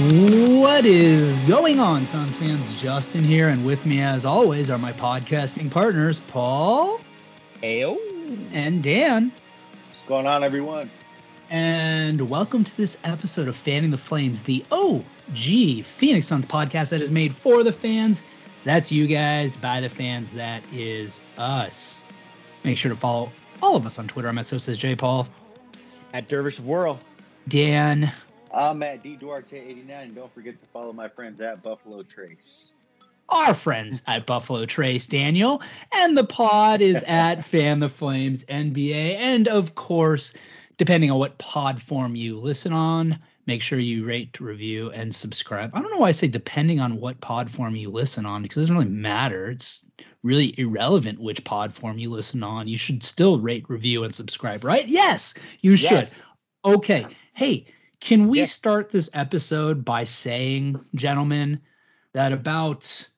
What is going on, Suns fans? Justin here, and with me, as always, are my podcasting partners, Paul Ayo. and Dan. What's going on, everyone? And welcome to this episode of Fanning the Flames, the OG Phoenix Suns podcast that is made for the fans. That's you guys, by the fans. That is us. Make sure to follow all of us on Twitter. I'm at So Says J Paul. At Dervish World. Dan. I'm at D Duarte 89. And don't forget to follow my friends at Buffalo Trace. our friends at Buffalo Trace Daniel, and the pod is at Fan the Flames NBA. And of course, depending on what pod form you listen on, make sure you rate, review, and subscribe. I don't know why I say depending on what pod form you listen on, because it doesn't really matter. It's really irrelevant which pod form you listen on. You should still rate, review, and subscribe, right? Yes, you should. Yes. Okay. Hey, can we Yeah. start this episode by saying, gentlemen, that about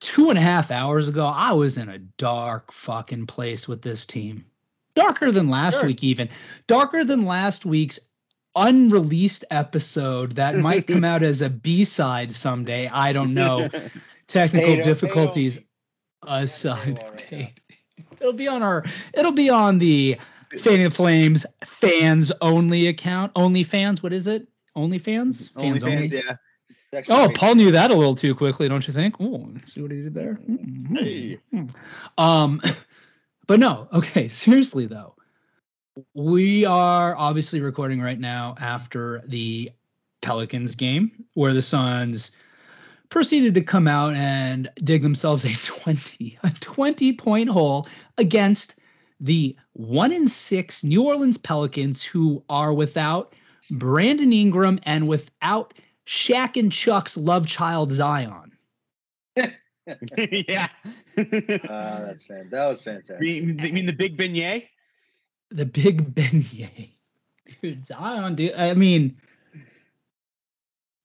two and a half hours ago, I was in a dark fucking place with this team. Darker than last Sure. week, even. Darker than last week's unreleased episode that might come out as a B side someday. I don't know. Technical pay difficulties aside. right It'll be on our. It'll be on the Fanning the Flames fans only account. Only fans. What is it? Only fans. Fans only. yeah. Oh, great. Paul knew that a little too quickly, don't you think? Oh, see what he did there. Mhm. Hey. Um, but no. Okay, seriously though, we are obviously recording right now after the Pelicans game, where the Suns proceeded to come out and dig themselves a 20 a 20 point hole against the 1 in 6 New Orleans Pelicans who are without Brandon Ingram and without Shaq and Chuck's love child Zion. yeah. Uh, that's fan. That was fantastic. you, mean, you mean the big beignet? The big beignet. Dude, Zion, dude. I mean,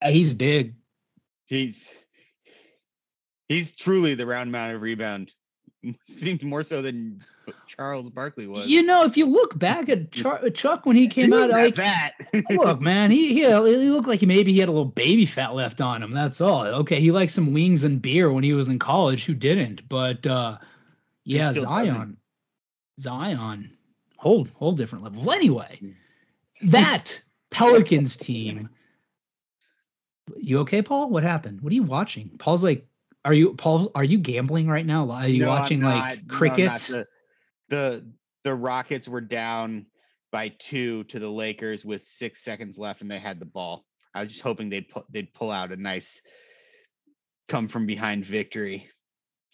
uh, he's big. He's he's truly the round mound of rebound. Seems more so than Charles Barkley was. You know, if you look back at Char- Chuck when he He came out, like, that look, man, he, he he looked like he maybe he had a little baby fat left on him. That's all. Okay, he liked some wings and beer when he was in college. Who didn't? But uh yeah, Zion, Zion, whole whole different level. Well, anyway, that Pelicans team. You okay, Paul? What happened? What are you watching? Paul's like, are you Paul? Are you gambling right now? Are you No, I'm watching not. No, like I'm not. crickets? the, the the Rockets were down by two to the Lakers with six seconds left, and they had the ball. I was just hoping they'd pu- they'd pull out a nice come from behind victory.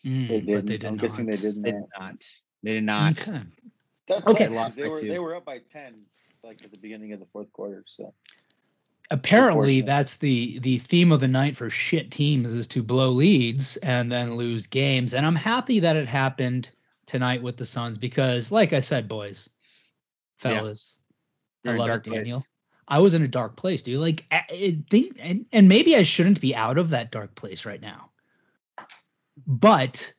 Mm, They but did. they did I'm not. guessing they did They did not. not. They did not. Okay. That's Okay. okay. Lost They were two. they were up by ten, like at the beginning of the fourth quarter. So apparently that's the the theme of the night for shit teams is to blow leads and then lose games. And i'm happy that it happened tonight with the suns because like i said boys Yeah. fellas i in a love it dark place. daniel. I was in a dark place dude. Like I, I think and, and maybe i shouldn't be out of that dark place right now. But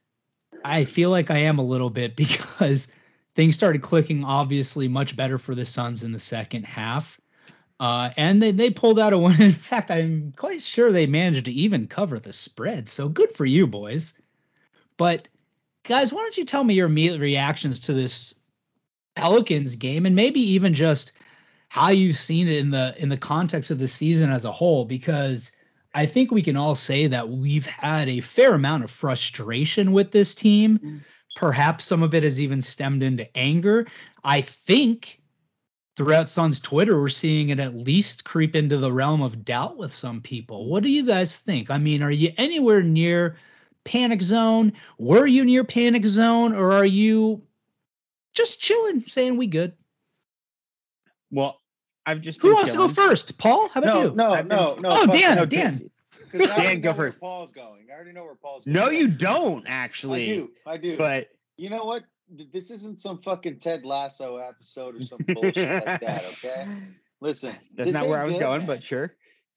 i feel like i am a little bit because things started clicking obviously much better for the suns in the second half uh, and they, they pulled out a win. In fact, I'm quite sure they managed to even cover the spread. So good for you, boys. But guys, why don't you tell me your immediate reactions to this Pelicans game, and maybe even just how you've seen it in the in the context of the season as a whole? Because I think we can all say that we've had a fair amount of frustration with this team. Perhaps some of it has even stemmed into anger. I think throughout Suns Twitter, we're seeing it at least creep into the realm of doubt with some people. What do you guys think? I mean, are you anywhere near panic zone? Were you near panic zone, or are you just chilling, saying we good? Well, I've just Who been wants to go first? Paul, how about No, you? no, I've been- no, no. Oh, fuck Dan, no, Dan. 'cause- 'cause I Dan, go first. Paul's going. I already know where Paul's going. No, you don't actually. I do. I do. But you know what? Th- This isn't some fucking Ted Lasso episode or some bullshit like that. Okay. Listen, that's not where I was good, going. man. But sure.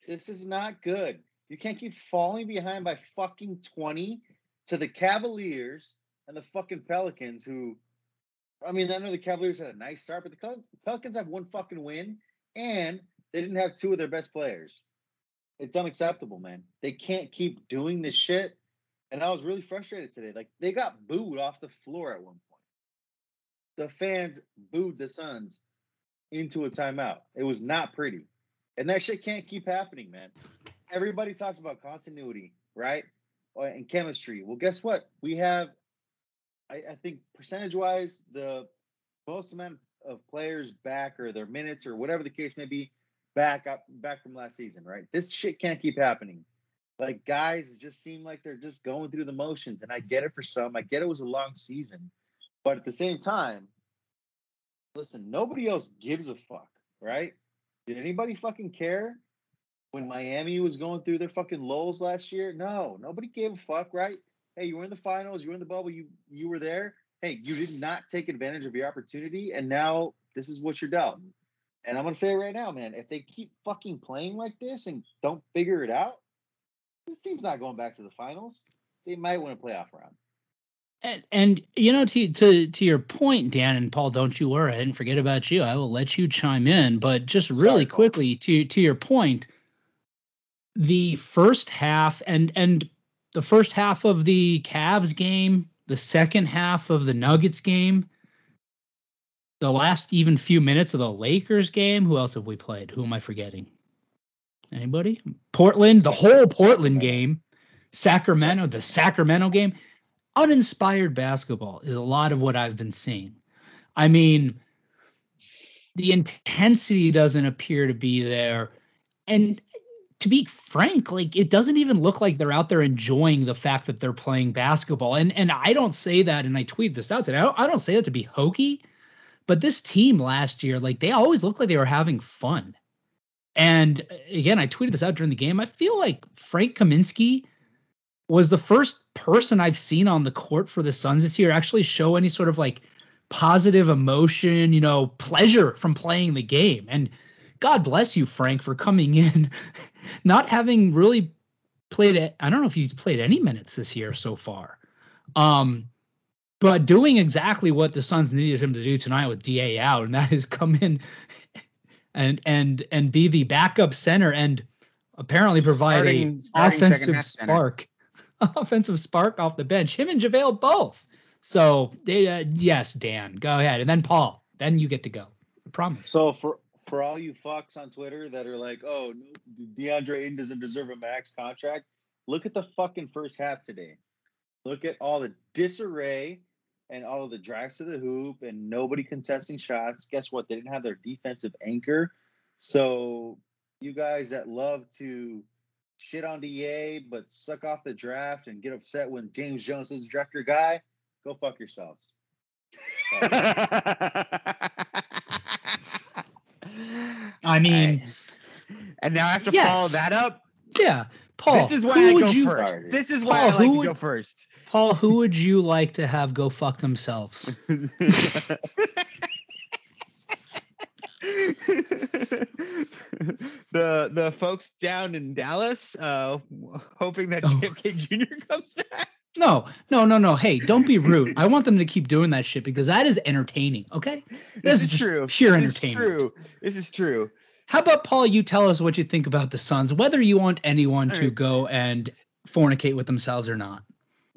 This is not good. You can't keep falling behind by fucking 20 to the Cavaliers and the fucking Pelicans, who, I mean, I know the Cavaliers had a nice start, but the Pelicans have one fucking win and they didn't have two of their best players. It's unacceptable, man. They can't keep doing this shit. And I was really frustrated today. Like, they got booed off the floor at one point. The fans booed the Suns into a timeout. It was not pretty. And that shit can't keep happening, man. Everybody talks about continuity, right? And chemistry. Well, guess what? We have, I, I think, percentage wise, the most amount of players back or their minutes or whatever the case may be back up back from last season, right? This shit can't keep happening. Like guys just seem like they're just going through the motions, and I get it for some. I get it was a long season, but at the same time, listen, nobody else gives a fuck, right? Did anybody fucking care when Miami was going through their fucking lulls last year? No, nobody gave a fuck, right? Hey, you were in the finals, you were in the bubble, you you were there. Hey, you did not take advantage of your opportunity, and now this is what you're dealt. And I'm gonna say it right now, man. If they keep fucking playing like this and don't figure it out, this team's not going back to the finals. They might win a playoff round. And, and you know, to to to your point, Dan and Paul, don't you worry. I didn't forget about you. I will let you chime in, but just really Sorry, quickly to to your point, the first half and and the first half of the Cavs game, the second half of the Nuggets game, the last even few minutes of the Lakers game. Who else have we played? Who am I forgetting? Anybody? Portland, the whole Portland game, Sacramento, the Sacramento game uninspired basketball is a lot of what I've been seeing. I mean, the intensity doesn't appear to be there. And to be frank, like it doesn't even look like they're out there enjoying the fact that they're playing basketball. And and I don't say that, and I tweet this out today. I don't, I don't say that to be hokey, but this team last year, like they always looked like they were having fun. And again, I tweeted this out during the game. I feel like Frank Kaminsky was the first person I've seen on the court for the Suns this year actually show any sort of like positive emotion, you know, pleasure from playing the game. And God bless you, Frank, for coming in, not having really played it. I don't know if he's played any minutes this year so far. Um, but doing exactly what the Suns needed him to do tonight with DA out, and that is come in and and and be the backup center and apparently provide Starting- a starting offensive spark, offensive spark off the bench. Him and JaVale both. So they, uh, yes, Dan, go ahead, and then Paul, then you get to go. I promise. So for for all you fucks on Twitter that are like, "Oh, DeAndre Ayton doesn't deserve a max contract," look at the fucking first half today. Look at all the disarray and all of the drives to the hoop and nobody contesting shots. Guess what? They didn't have their defensive anchor. So you guys that love to shit on DA but suck off the draft and get upset when James Jones is draft your guy, go fuck yourselves. I mean, and now I have to Yes. follow that up. yeah, Paul. this is why who I would go you, first. Sorry. This is why Paul, I like who to would- go first. Paul? Who would you like to have go fuck themselves? the the folks down in Dallas, uh, hoping that Oh. JFK Jr. comes back. No, no, no, no. Hey, don't be rude. I want them to keep doing that shit because that is entertaining. Okay. This This is is true. pure This is entertainment. true. This is true. How about Paul? You tell us what you think about the Suns, whether you want anyone All to right. go and fornicate with themselves or not.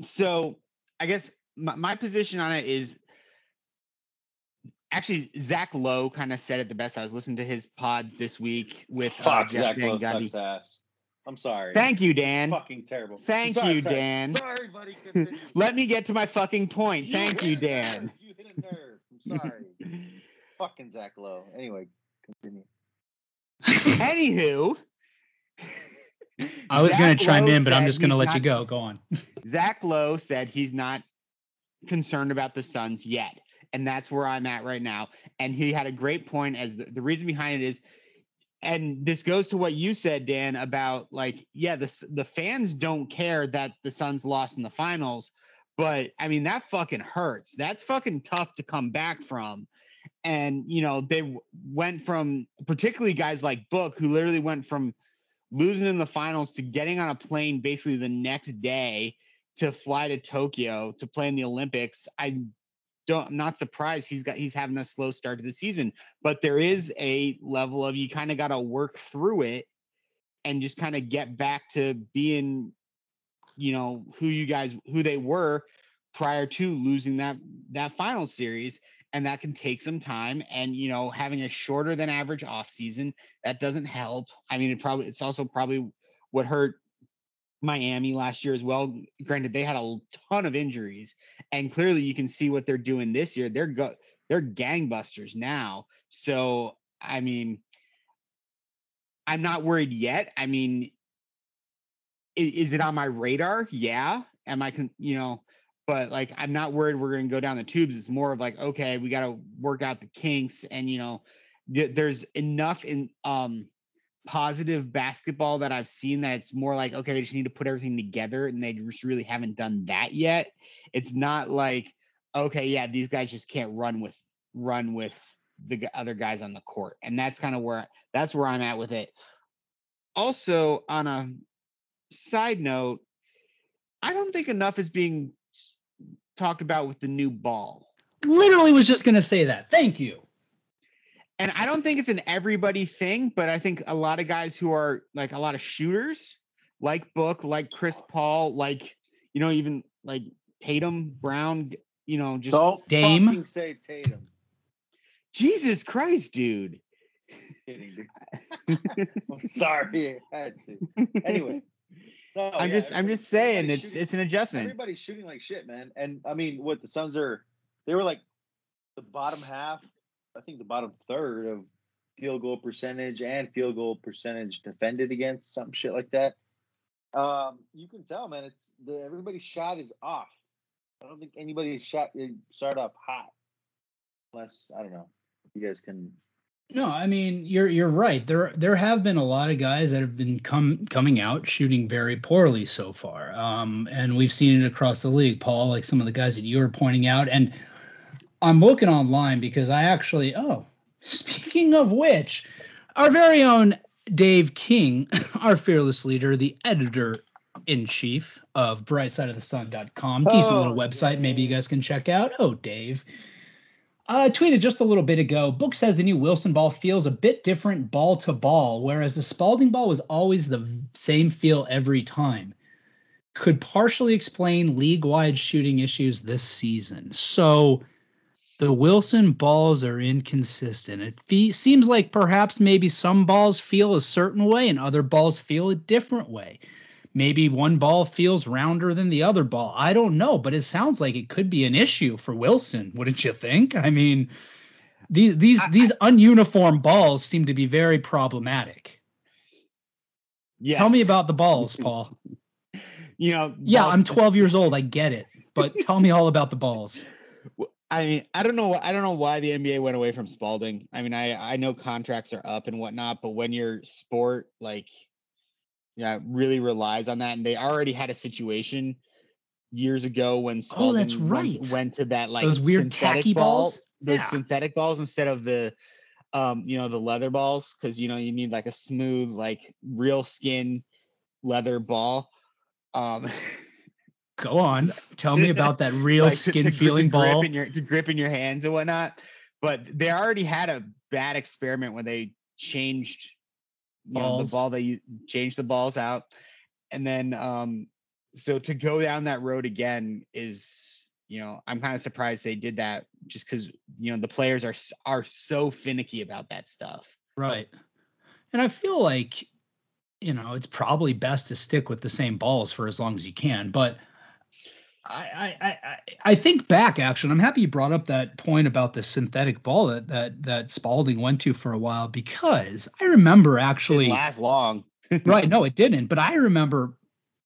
So I guess my, my position on it is actually Zach Lowe kind of said it the best. I was listening to his pod this week with uh, Fuck Jeff Zach Lowe sucks ass. I'm sorry. Thank you, It's Dan. fucking terrible. Thank Sorry, you, sorry. Dan. Sorry, buddy. Continue. Let me get to my fucking point. Thank you, Dan. nerve. You hit a nerve. I'm sorry. fucking Zach Lowe. Anyway, continue. Anywho, I was going to chime in, but I'm just going to he's let you go. Go on. Zach Lowe said he's not concerned about the Suns yet. And that's where I'm at right now. And he had a great point as the, the reason behind it is, and this goes to what you said, Dan, about like, yeah, the, the fans don't care that the Suns lost in the finals. But I mean, that fucking hurts. That's fucking tough to come back from. And, you know, they went from particularly guys like Book, who literally went from losing in the finals to getting on a plane basically the next day to fly to Tokyo to play in the Olympics. I don't I'm not surprised he's got he's having a slow start to the season, but there is a level of you kind of got to work through it and just kind of get back to being you know who you guys who they were prior to losing that that final series and that can take some time and you know having a shorter than average off season that doesn't help. I mean it probably it's also probably what hurt miami last year as well. Granted they had a ton of injuries and clearly you can see what they're doing this year. They're go they're gangbusters now. So i mean i'm not worried yet. I mean is, is it on my radar? Yeah. Am i con- you know but like i'm not worried we're going to go down the tubes. It's more of like okay we got to work out the kinks and you know th- there's enough in um positive basketball that i've seen that it's more like okay they just need to put everything together and they just really haven't done that yet it's not like okay yeah these guys just can't run with run with the other guys on the court and that's kind of where that's where i'm at with it also on a side note i don't think enough is being talked about with the new ball Literally was just going to say that. Thank you. And I don't think it's an everybody thing, but I think a lot of guys who are like a lot of shooters, like Book, like Chris Paul, like you know, even like Tatum, Brown, you know, just Don't Dame? fucking say Tatum. Jesus Christ, dude. Kidding, dude. I'm sorry, I had to. Anyway, no, I'm yeah, just I'm just saying it's shooting- it's an adjustment. Everybody's shooting like shit, man. And I mean, what the Suns are, they were like the bottom half, I think the bottom third of field goal percentage and field goal percentage defended against, some shit like that. Um, you can tell, man. It's the everybody's shot is off. I don't think anybody's shot eh, started off hot, unless I don't know. You guys can. No, I mean you're you're right. There there have been a lot of guys that have been come coming out shooting very poorly so far. Um, and we've seen it across the league, Paul, like some of the guys that you were pointing out. And I'm looking online because I actually oh, speaking of which, our very own Dave King, our fearless leader, the editor in chief of brightsideofthesun.com, decent Oh, little website, maybe you guys can check out. Oh, Dave. Uh, tweeted just a little bit ago. Book says the new Wilson ball feels a bit different ball to ball, whereas the Spalding ball was always the same feel every time. Could partially explain league wide shooting issues this season. So the Wilson balls are inconsistent. It fe- seems like perhaps maybe some balls feel a certain way and other balls feel a different way. Maybe one ball feels rounder than the other ball. I don't know, but it sounds like it could be an issue for Wilson, wouldn't you think? I mean, these these I- these ununiform balls seem to be very problematic. Yes. Tell me about the balls, Paul. you know. Yeah, balls- I'm 12 years old. I get it, but tell me all about the balls. I mean, I don't know. I don't know why the NBA went away from Spalding. I mean, I I know contracts are up and whatnot, but when your sport like, yeah, really relies on that, and they already had a situation years ago when Spalding Oh, that's went- right. went, to that like Those weird synthetic tacky ball- balls? those Yeah. synthetic balls instead of the, um, you know, the leather balls, because you know you need like a smooth, like real skin leather ball. Um, Go on. Tell me about that real like, skin to, to feeling grip ball. in your to grip in your hands and whatnot. But they already had a bad experiment when they changed you know, the ball. They changed the balls out, and then um, so to go down that road again is you know I'm kind of surprised they did that just because you know the players are are so finicky about that stuff. Right. And I feel like you know, it's probably best to stick with the same balls for as long as you can. But I, I, I, I think back actually. I'm happy you brought up that point about the synthetic ball that that that Spalding went to for a while because I remember actually Didn't last long. right. No, it didn't. But I remember,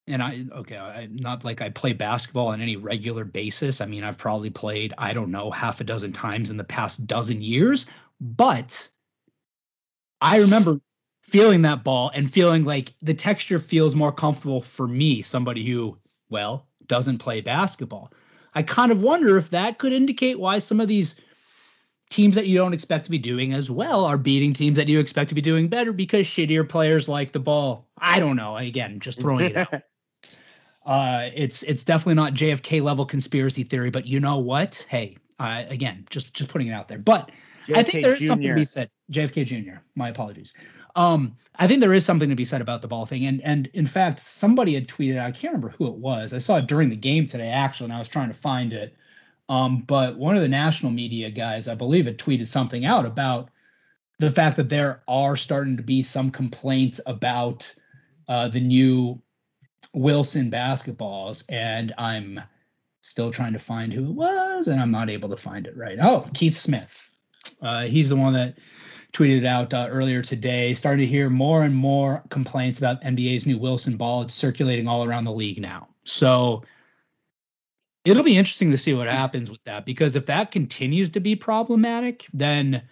and I okay, I not like I play basketball on any regular basis. I mean, I've probably played I don't know half a dozen times in the past dozen years, but I remember feeling that ball and feeling like the texture feels more comfortable for me, somebody who well doesn't play basketball. I kind of wonder if that could indicate why some of these teams that you don't expect to be doing as well are beating teams that you expect to be doing better because shittier players like the ball. I don't know. Again, just throwing it out. Uh, it's it's definitely not JFK level conspiracy theory, but you know what? Hey, uh, again, just just putting it out there. But I think JFK there is something to be said. JFK Jr. My apologies. Um, I think there is something to be said about the ball thing, and and in fact, somebody had tweeted. I can't remember who it was. I saw it during the game today, actually, and I was trying to find it. Um, but one of the national media guys, I believe, had tweeted something out about the fact that there are starting to be some complaints about uh, the new Wilson basketballs, and I'm still trying to find who it was, and I'm not able to find it right. Oh, Keith Smith. Uh, he's the one that tweeted out uh, earlier today. Starting to hear more and more complaints about NBA's new Wilson ball. It's circulating all around the league now. So it'll be interesting to see what happens with that because if that continues to be problematic, then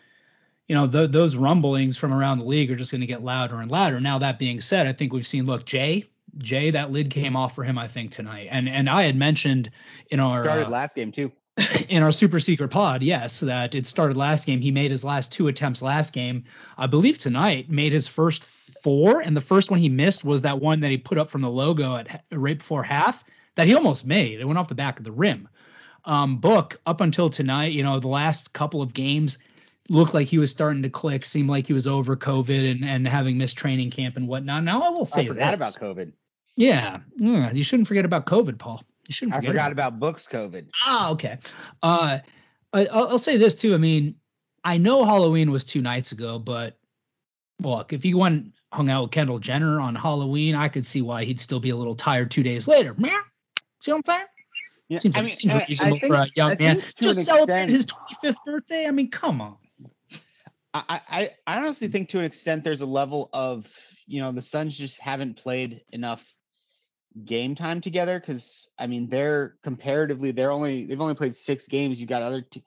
you know th- those rumblings from around the league are just going to get louder and louder. Now that being said, I think we've seen look Jae Jae that lid came off for him I think tonight, and and I had mentioned in our Started uh, last game too. in our super secret pod, yes, that it started last game. He made his last two attempts last game. I believe tonight made his first four, and the first one he missed was that one that he put up from the logo at right before half that he almost made. It went off the back of the rim. Um, Book up until tonight, you know, the last couple of games looked like he was starting to click. Seemed like he was over COVID and and having missed training camp and whatnot. Now I will say I forgot this. about COVID. Yeah, yeah, you shouldn't forget about COVID, Paul. You shouldn't I forgot about about books COVID. Ah, okay. Uh, I, I'll, I'll say this too. I mean, I know Halloween was two nights ago, but look, if you went hung out with Kendall Jenner on Halloween, I could see why he'd still be a little tired two days later. Meh. See what I'm saying? Yeah, Seems, I mean, seems I- I think- for a young man. think to an Just celebrate his 25th birthday. I mean, come on. I, I I honestly think to an extent there's a level of you know the Suns just haven't played enough game time together because I mean they're comparatively they're only they've only played six games. You got other te-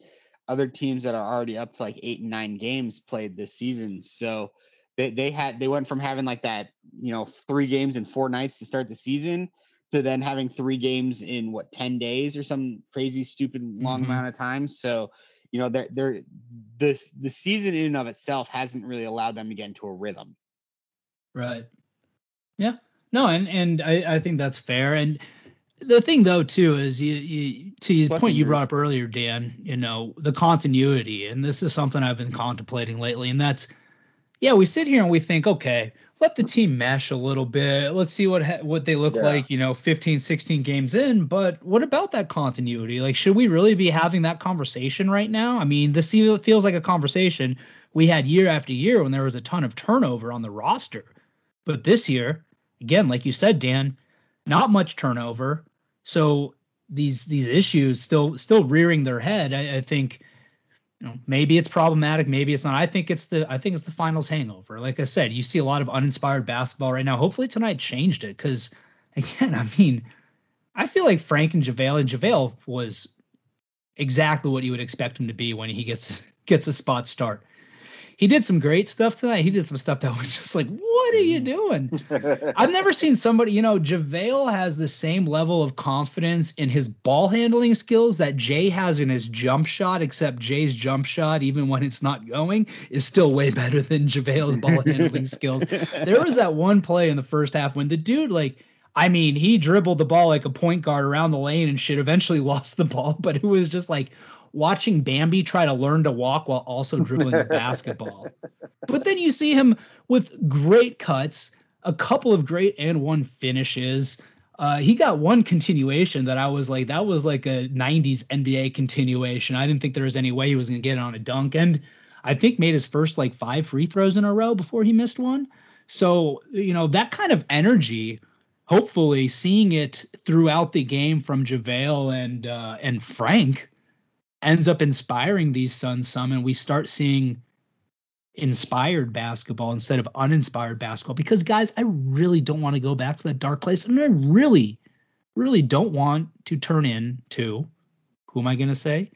other teams that are already up to like eight and nine games played this season. So they they had they went from having like that you know three games in four nights to start the season to then having three games in what 10 days or some crazy stupid long Mhm. amount of time so you know they're they're this the season in and of itself hasn't really allowed them to get into a rhythm Right. Yeah. No, and and I, I think that's fair. And the thing though too is you, you to the point you brought up earlier, Dan, you know, the continuity, and this is something I've been contemplating lately, and that's yeah, we sit here and we think, okay, let the team mesh a little bit. Let's see what ha- what they look Yeah. like, you know, 15, 16 games in, but what about that continuity? Like should we really be having that conversation right now? I mean, this feel- feels like a conversation we had year after year when there was a ton of turnover on the roster. But this year, again, like you said, Dan, not much turnover. So these these issues still still rearing their head. I, I think you know maybe it's problematic, maybe it's not. I think it's the I think it's the finals hangover. Like I said, you see a lot of uninspired basketball right now. Hopefully tonight changed it because again, I mean, I feel like Frank and JaVale and JaVale was exactly what you would expect him to be when he gets gets a spot start. He did some great stuff tonight. He did some stuff that was just like, what are you mm. doing? I've never seen somebody, you know, JaVale has the same level of confidence in his ball handling skills that Jae has in his jump shot, except Jae's jump shot, even when it's not going, is still way better than JaVale's ball handling skills. There was that one play in the first half when the dude, like, I mean, he dribbled the ball like a point guard around the lane and shit, eventually lost the ball, but it was just like watching Bambi try to learn to walk while also dribbling the basketball. But then you see him with great cuts, a couple of great and one finishes. Uh, he got one continuation that I was like, that was like a 90s NBA continuation. I didn't think there was any way he was going to get it on a dunk. And I think made his first like five free throws in a row before he missed one. So, you know, that kind of energy, hopefully seeing it throughout the game from JaVale and uh, and Frank ends up inspiring these Suns some and we start seeing inspired basketball instead of uninspired basketball because guys, I really don't want to go back to that dark place and I really really don't want to turn into who am I going to say?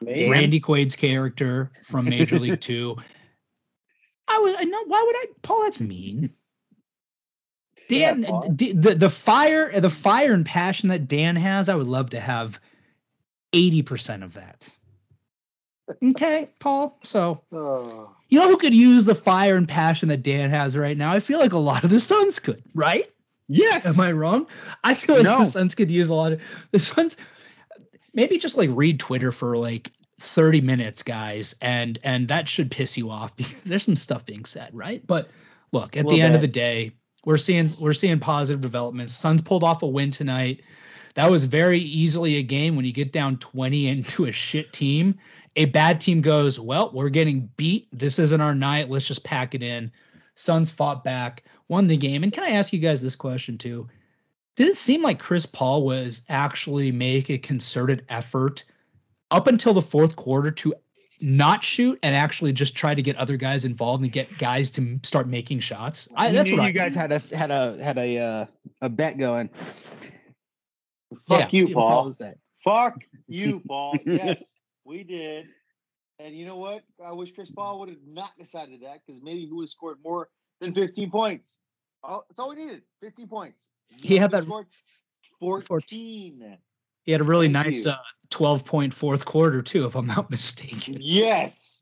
Man. Randy Quaid's character from Major League 2 I was I know why would I Paul that's mean. Dan Yeah, d- the the fire the fire and passion that Dan has, I would love to have 80% of that. Okay, Paul. So, Oh. you know who could use the fire and passion that Dan has right now? I feel like a lot of the Suns could, right? Yes. Am I wrong? I feel like No. the Suns could use a lot of the Suns. Maybe just like read Twitter for like 30 minutes, guys, and and that should piss you off because there's some stuff being said, right? But look, at the end of the day, we're seeing we're seeing positive developments. Suns pulled off a win tonight. That was very easily a game when you get down 20 into a shit team. A bad team goes, well, we're getting beat. This isn't our night. Let's just pack it in. Suns fought back, won the game. And can I ask you guys this question too? Did it seem like Chris Paul was actually make a concerted effort up until the fourth quarter to not shoot and actually just try to get other guys involved and get guys to start making shots? I, that's knew what you I guys had a had a had a uh, a bet going. Fuck you, Paul. What was that? Fuck you, Paul. Yes, we did. And you know what? I wish Chris Paul would have not decided that because maybe he would have scored more than 15 points. All, that's all we needed 15 points. He You had that- scored 14. He had a really Thank nice uh, 12 point fourth quarter too, if I'm not mistaken. Yes.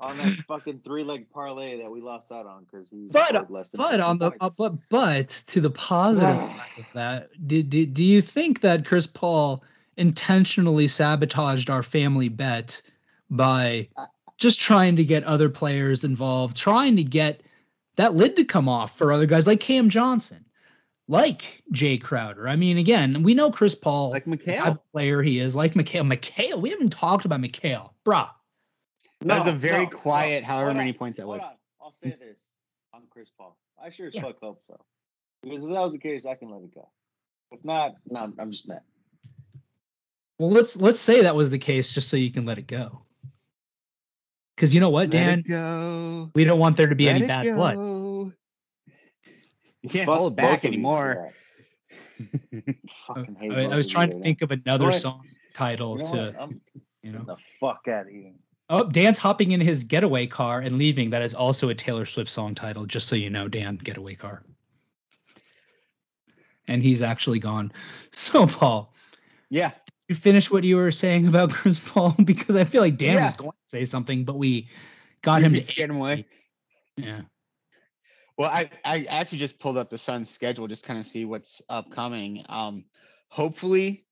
On that fucking three leg parlay that we lost out on because he But, scored less than But on the uh, but but to the positive side of that, do, do, do you think that Chris Paul intentionally sabotaged our family bet by just trying to get other players involved, trying to get that lid to come off for other guys like Cam Johnson, like Jae Crowder? I mean, again, we know Chris Paul, Like the type Mikal. of player he is, like Mikal. Mikal, we haven't talked about Mikal, bruh. That was a very no, no. quiet, however many on, points that was. on. I'll say this on Chris Paul. I sure as Yeah. fuck hope so. Because if that was the case, I can let it go. If not, no, I'm just mad. Well, let's let's say that was the case, just so you can let it go. Because you know what, Let Dan, it go. we don't want there to be Let any it bad blood. You can't Fuck hold it back anymore. for that. Fucking hate I, I was trying to think of another Go ahead. song title. You know to, what? I'm you know. the fuck out of here. Oh, Dan's hopping in his getaway car and leaving. That is also a Taylor Swift song title, just so you know, Dan, getaway car. And he's actually gone. So, Paul, Yeah. you finish what you were saying about Chris Paul because I feel like Dan Yeah. was going to say something, but we got We him to get him away. Yeah. Well, I, I actually just pulled up the Suns schedule, just kind of see what's upcoming. Um, hopefully,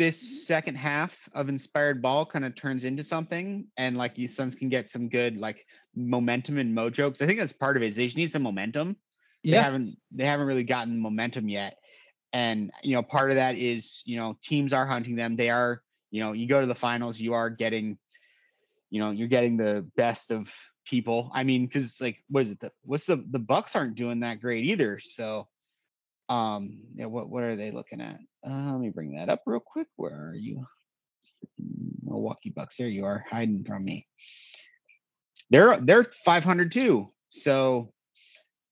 this second half of inspired ball kind of turns into something, and like you sons can get some good like momentum and mojo. Because I think that's part of it. Is they just need some momentum. yeah. They haven't they haven't really gotten momentum yet, and you know part of that is you know teams are hunting them. They are you know you go to the finals, you are getting, you know you're getting the best of people. I mean, because like, what is it? The, what's the the Bucks aren't doing that great either. So, um, yeah, what what are they looking at? Uh, let me bring that up real quick. Where are you? Milwaukee Bucks. There you are, hiding from me. They're they're 500 too. So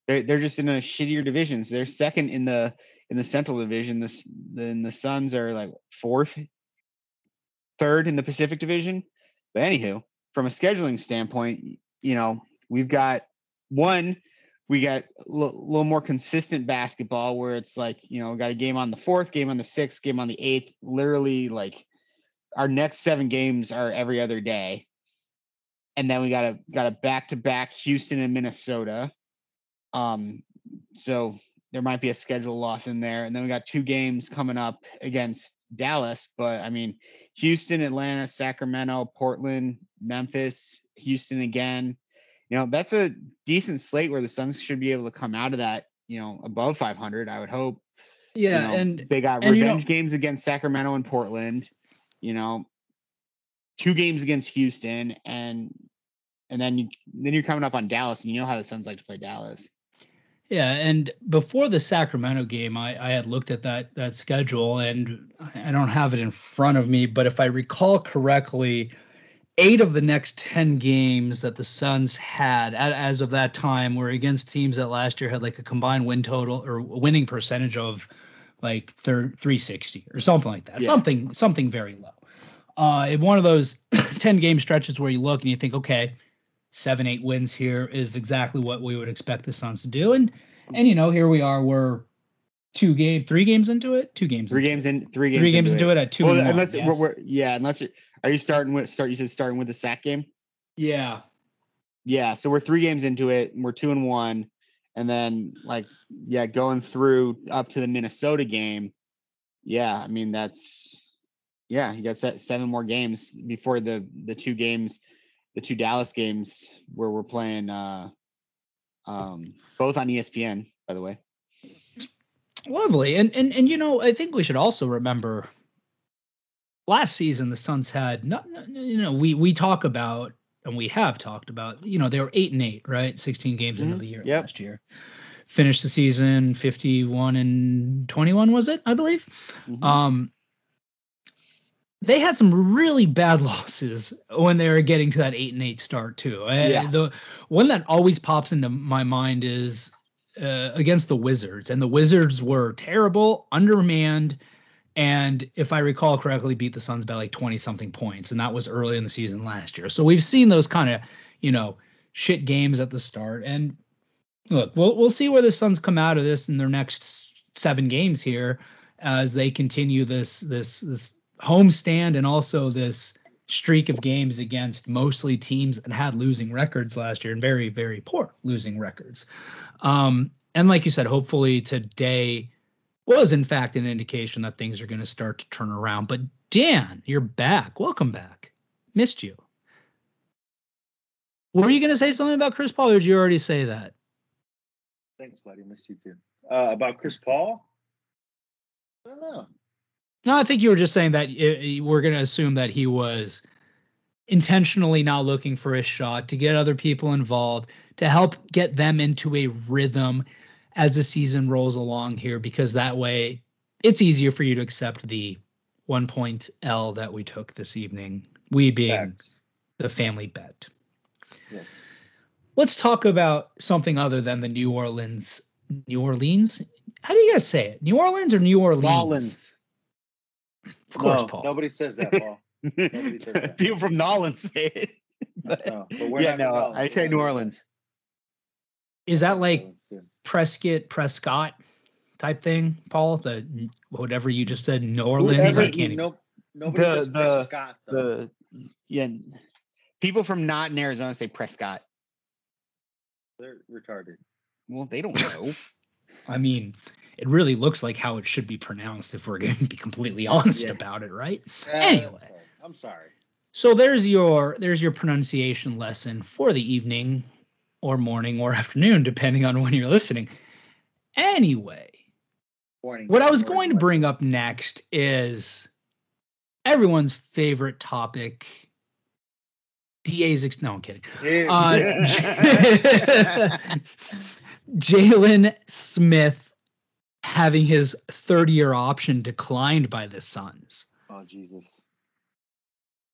they're they're just in a shittier divisions. They're second in the in the Central Division. This then the Suns are like fourth, third in the Pacific Division. But anywho, from a scheduling standpoint, you know, we've got one, we got a little more consistent basketball where it's like, you know, we got a game on the fourth, game on the sixth, game on the eighth. Literally, like our next seven games are every other day. And then we got a got a back to back Houston and Minnesota. Um, so there might be a schedule loss in there. And then we got two games coming up against Dallas. But I mean, Houston, Atlanta, Sacramento, Portland, Memphis, Houston again. You know, that's a decent slate where the Suns should be able to come out of that, you know, above 500, I would hope. You Yeah. know, and they got and you know- revenge games against Sacramento and Portland, you know, two games against Houston and and then you then you're coming up on Dallas, and you know how the Suns like to play Dallas. Yeah, and before the Sacramento game, I, I had looked at that that schedule, and I don't have it in front of me, but if I recall correctly, eight of the next ten games that the Suns had as of that time were against teams that last year had like a combined win total or winning percentage of like third 360 or something like that, yeah. something something very low. Uh, in one of those 10 game stretches where you look and you think, okay, seven, eight wins here is exactly what we would expect the Suns to do. And and you know, here we are, we're two game, three games into it, two games, three games in, three games, three games into, into it. it. at two. Well, unless one, yes. we're, we're, yeah, unless it, are you starting with start? You said starting with the sack game. Yeah. Yeah, so we're three games into it, and we're two and one, and then like yeah, going through up to the Minnesota game. Yeah, I mean that's yeah, you got seven more games before the the two games the two Dallas games where we're playing uh, um, both on ESPN, by the way. Lovely, and and and you know, I think we should also remember last season the Suns had not, you know, we we talk about and we have talked about, you know, they were eight and eight, right? Sixteen games mm-hmm. into the year yep. last year. Finished the season 51 and 21, was it? I believe. Mm-hmm. Um, they had some really bad losses when they were getting to that eight and eight start too. Yeah. the one that always pops into my mind is uh, against the Wizards, and the Wizards were terrible, undermanned, and if I recall correctly, beat the Suns by like twenty something points, and that was early in the season last year. So we've seen those kind of you know shit games at the start, and look, we'll we'll see where the Suns come out of this in their next seven games here as they continue this this this homestand and also this streak of games against mostly teams that had losing records last year and very very poor losing records. Um, and like you said hopefully today was in fact an indication that things are going to start to turn around. But dan you're back. Welcome back. Missed you. Were you going to say something about chris paul or did you already say that? Thanks buddy. Missed you too. Uh, about chris paul? I don't know no, I think you were just saying that it, we're going to assume that he was intentionally not looking for a shot to get other people involved to help get them into a rhythm as the season rolls along here because that way it's easier for you to accept the one point L that we took this evening. We being the family bet. Yes. Let's talk about something other than the New Orleans. New Orleans? How do you guys say it? New Orleans or New Orleans? Orleans. Of course, no, Paul. Nobody says that, Paul. nobody says that. People from Nolans say it. But, no, but yeah, no, I say New Orleans. Is that like Prescott, Prescott type thing, Paul? The whatever you just said, New Orleans. Whoever, I can't. No, nobody the, says the, Prescott. Though. The yeah, people from not in Arizona say Prescott. They're retarded. Well, they don't know. I mean, it really looks like how it should be pronounced if we're going to be completely honest yeah. about it, right? anyway, I'm sorry. So there's your there's your pronunciation lesson for the evening or morning or afternoon depending on when you're listening. Anyway, morning, what I was going to bring up next is everyone's favorite topic DA's ex- no, I'm kidding. Uh, Jalen Smith having his third year option declined by the Suns. Oh Jesus.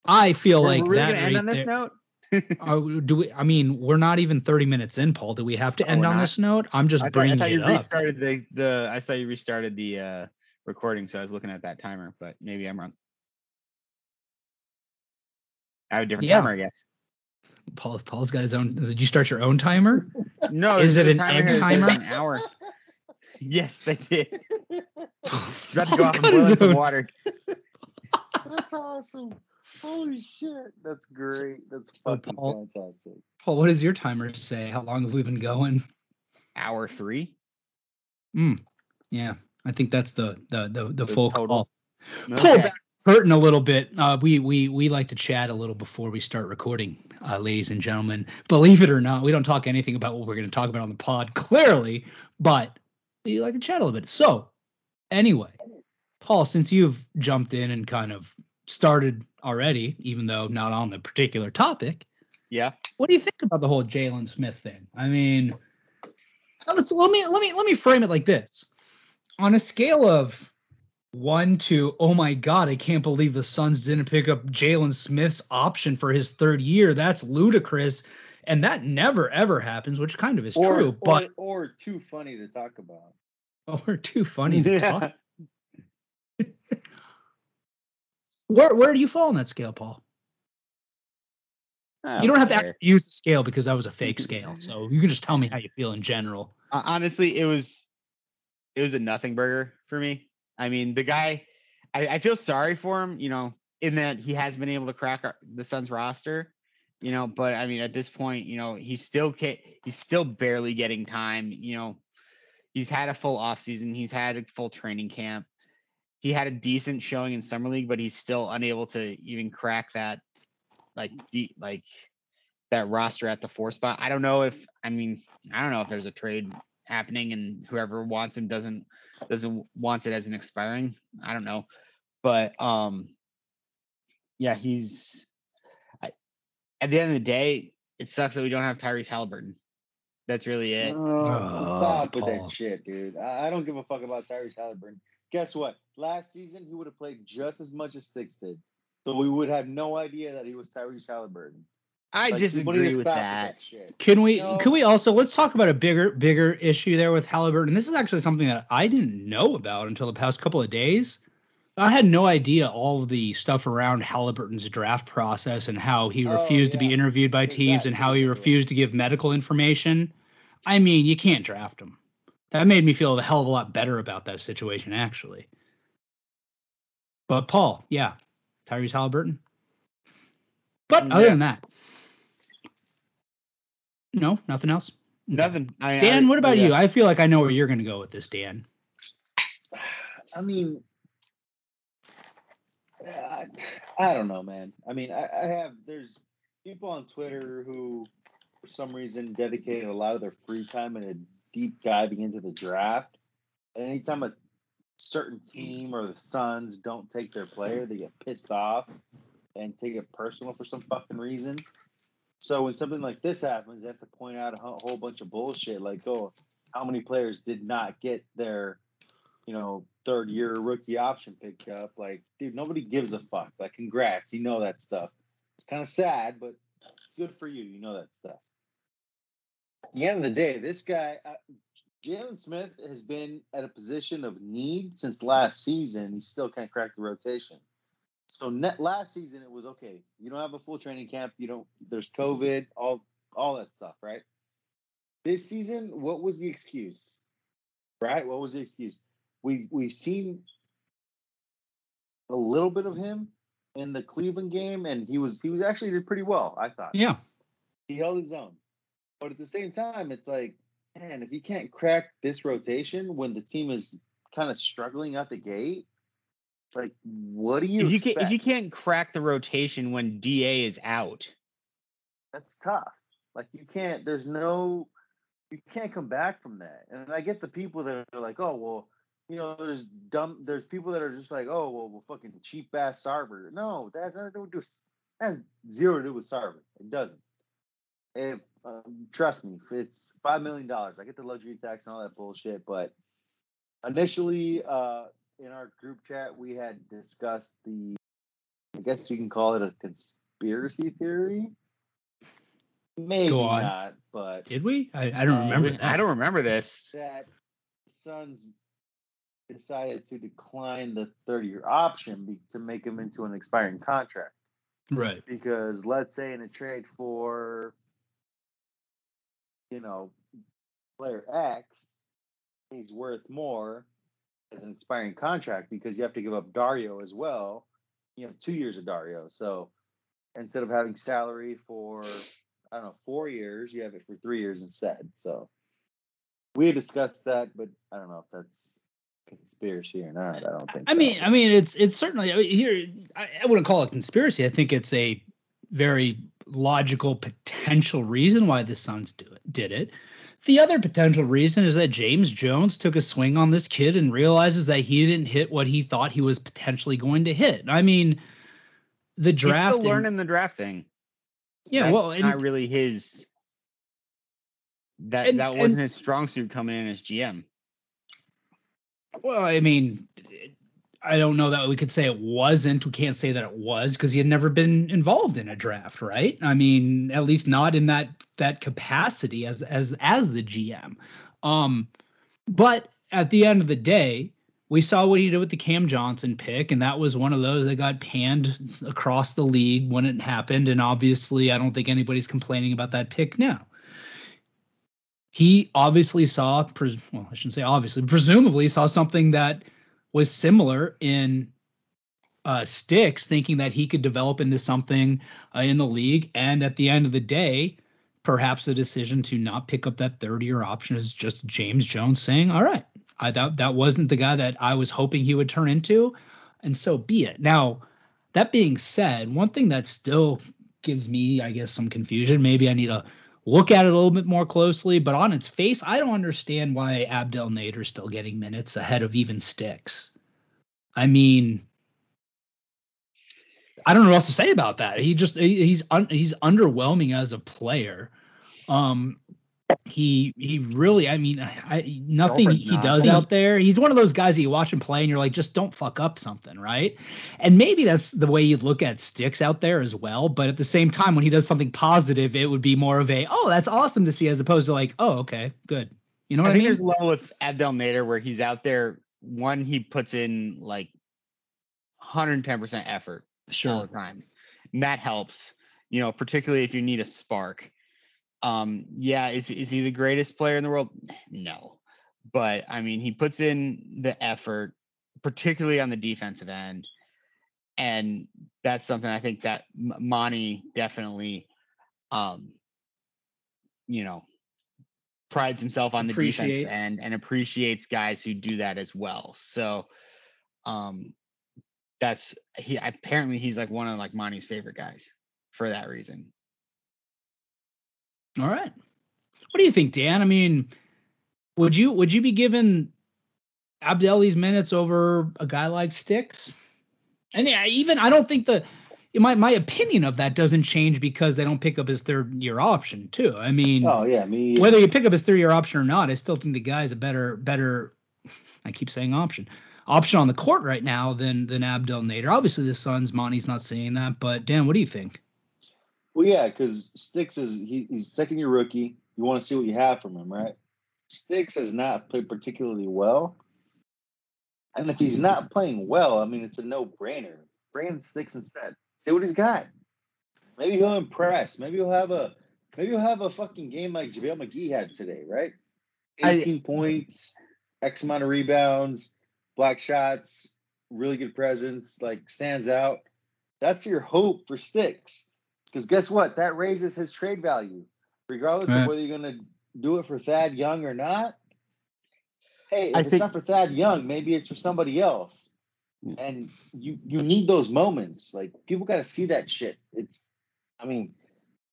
I feel We're like really that. Right on this there, note. uh, do we? I mean, we're not even 30 minutes in, Paul. Do we have to end on not. this note? I'm just I bringing thought, I thought you it restarted. The, the I thought you restarted the uh, recording, so I was looking at that timer, but maybe I'm wrong. I have a different yeah. timer, I guess. Paul, Paul's got his own. Did you start your own timer? No, is it an egg timer? An hour. Yes, I did. about to go off and boil some water. That's awesome. Holy shit. That's great. That's so fucking Paul, fantastic. Paul, what does your timer say? How long have we been going? Hour three. Hmm. Yeah. I think that's the the the, the, the full total. call. Okay. Pull back hurting a little bit. Uh, we we we like to chat a little before we start recording, uh, ladies and gentlemen. Believe it or not, we don't talk anything about what we're going to talk about on the pod, clearly, but you like to chat a little bit. So, anyway, Paul, since you've jumped in and kind of started already, even though not on the particular topic, Yeah. What do you think about the whole Jalen Smith thing? I mean, let's let me let me let me frame it like this: on a scale of one to oh my god, I can't believe the Suns didn't pick up Jalen Smith's option for his third year. That's ludicrous, and that never ever happens, which kind of is or, true, but or, or too funny to talk about. or too funny to talk. Where where do you fall on that scale, Paul? I you don't have to actually use the scale because that was a fake scale. So you can just tell me how you feel in general. Uh, honestly, it was it was a nothing burger for me. I mean, the guy, I, I feel sorry for him, you know, in that he has been able to crack our, the Suns roster, you know. But I mean, at this point, you know, he's still he's still barely getting time. You know, he's had a full off season. He's had a full training camp. He had a decent showing in summer league, but he's still unable to even crack that, like, de- like that roster at the four spot. I don't know if I mean I don't know if there's a trade happening and whoever wants him doesn't doesn't want it as an expiring. I don't know. But um yeah, he's at the end of the day, it sucks that we don't have Tyrese Halliburton. That's really it. Oh, Oh, stop with that shit, dude. I, I don't give a fuck about Tyrese Halliburton. Guess what? Last season he would have played just as much as Sticks did, so we would have no idea that he was Tyrese Halliburton. I Like, people need disagree with stop that. shit. Can we No. can we also let's talk about a bigger bigger issue there with Halliburton. This is actually something that I didn't know about until the past couple of days. I had no idea all of the stuff around Halliburton's draft process and how he Oh, refused to be interviewed by teams and how he refused to give medical information. I mean, you can't draft him. That made me feel a hell of a lot better about that situation, actually. But Paul, yeah, Tyrese Halliburton. But mm, other Yeah. than that, no, nothing else. Nothing. I, Dan, I- what about yeah. you? I feel like I know where you're going to go with this, Dan. I mean, I, I don't know, man. I mean, I, I have there's people on Twitter who, for some reason, dedicate a lot of their free time and a deep diving into the draft. And anytime a certain team or the Suns don't take their player, they get pissed off and take it personal for some fucking reason. So when something like this happens, they have to point out a whole whole bunch of bullshit, like, oh, how many players did not get their you know, third year rookie option picked up. Like, dude, nobody gives a fuck. Like, congrats. You know that stuff. It's kind of sad, but good for you. You know that stuff. At the end of the day, this guy, uh, Jalen Smith, has been at a position of need since last season. He still can't crack the rotation. So net last season, it was okay. You don't have a full training camp. You don't. There's COVID. All all that stuff, right? This season, what was the excuse? Right? What was the excuse? We we've seen a little bit of him in the Cleveland game, and he was he was actually did pretty well. I thought Yeah. he held his own, but at the same time, it's like, man, if you can't crack this rotation when the team is kind of struggling out the gate, like, what do you? If you can, if you can't crack the rotation when Da is out, that's tough. Like you can't. There's no. You can't come back from that. And I get the people that are like, oh well, you know, there's dumb. There's people that are just like, oh well, well fucking cheap ass Sarver. No, that's nothing to do. with- has zero to do with Sarver. It doesn't. If um, trust me, it's five million dollars. I get the luxury tax and all that bullshit, but initially, uh, in our group chat, we had discussed the. I guess you can call it a conspiracy theory. Maybe not, but Did we? I, I don't Uh, remember. we- that. I don't remember this. that Suns decided to decline the 30 year option be, to make him into an expiring contract. Right. Because let's say in a trade for, you know, player X, he's worth more as an expiring contract because you have to give up Dario as well. You have two years of Dario. So instead of having salary for, I don't know, four years, you have it for three years instead. So we discussed that, but I don't know if that's conspiracy or not. I don't think. I so. mean, I mean, it's it's certainly I mean, here. I, I wouldn't call it conspiracy. I think it's a very logical potential reason why the Suns do it, did it. The other potential reason is that James Jones took a swing on this kid and realizes that he didn't hit what he thought he was potentially going to hit. I mean, the He's draft. still learning the draft thing. Yeah, That's well, and- not really his. That And- that wasn't his strong suit coming in as GM. Well, I mean, I don't know that we could say it wasn't. We can't say that it was because he had never been involved in a draft, right? I mean, at least not in that that capacity as as as the GM. Um, but at the end of the day, we saw what he did with the Cam Johnson pick, and that was one of those that got panned across the league when it happened. And obviously, I don't think anybody's complaining about that pick now he obviously saw pres- well i shouldn't say obviously presumably saw something that was similar in uh, sticks thinking that he could develop into something uh, in the league. And at the end of the day perhaps the decision to not pick up that third year option is just james jones saying all right i that that wasn't the guy that i was hoping he would turn into and so be it. Now that being said one thing that still gives me i guess some confusion maybe i need to look at it a little bit more closely. But on its face, I don't understand why Abdel Nader's still getting minutes ahead of even Sticks. I mean, I don't know what else to say about that. He just he's un, he's underwhelming as a player. Um, he he really, I mean, I, I nothing he does out there. He's one of those guys that you watch him play and you're like, just don't fuck up something, right? And maybe that's the way you'd look at Sticks out there as well. But at the same time, when he does something positive, it would be more of a, oh, that's awesome to see, as opposed to like, oh, okay, good. You know what I I, think mean? there's a level with Abdel Nader where he's out there. One, he puts in like 110% effort all the time. And that helps, you know, particularly if you need a spark. Um, yeah, is is he the greatest player in the world? No. But I mean, he puts in the effort, particularly on the defensive end. And that's something I think that Monty definitely um you know prides himself on the defensive end and appreciates guys who do that as well. So um that's he apparently he's like one of like Monty's favorite guys for that reason. All right. What do you think, Dan? I mean, would you would you be given Abdel these minutes over a guy like Sticks? And yeah, even I don't think the my my opinion of that doesn't change because they don't pick up his third year option too. I mean, Oh yeah, me. whether you pick up his three year option or not, I still think the guy's a better better. I keep saying option option on the court right now than than Abdel Nader. Obviously, the Suns, Monty's not saying that, but Dan, what do you think? Well, yeah, because Sticks is he, he's second year rookie. You want to see what you have from him, right? Sticks has not played particularly well, and if he's not playing well, I mean, it's a no brainer. Bring in Sticks instead. See what he's got. Maybe he'll impress. Maybe he'll have a maybe he'll have a fucking game like JaVale McGee had today, right? I- 18 points, X amount of rebounds, black shots, really good presence, like stands out. That's your hope for Sticks. Because guess what? That raises his trade value, regardless of whether you're going to do it for Thad Young or not. Hey, if I it's think- not for Thad Young, maybe it's for somebody else. Mm. And you you need those moments. Like people got to see that shit. It's, I mean,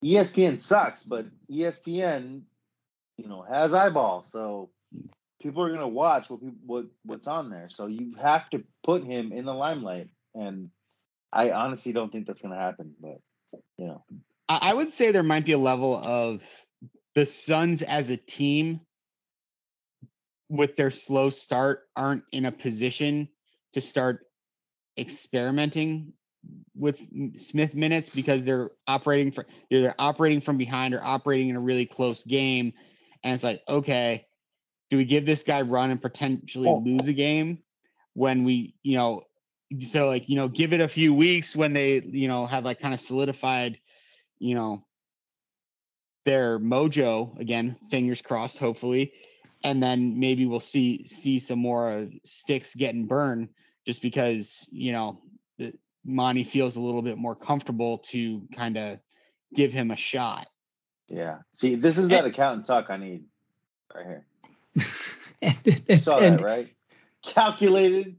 ESPN sucks, but ESPN, you know, has eyeballs. So people are gonna watch what people, what what's on there. So you have to put him in the limelight. And I honestly don't think that's gonna happen. But know, I, I would say there might be a level of the Suns as a team with their slow start aren't in a position to start experimenting with Smith minutes because they're operating for either they're operating from behind or operating in a really close game. And it's like, okay, do we give this guy run and potentially Oh. lose a game when we, you know, so like, you know, give it a few weeks when they, you know, have like kind of solidified, you know, their mojo again, fingers crossed, hopefully. And then maybe we'll see see some more of sticks getting burned just because, you know, the Monty feels a little bit more comfortable to kind of give him a shot. yeah. See, this is that accountant talk I need right here. and, You and- saw and- that, right? Calculated,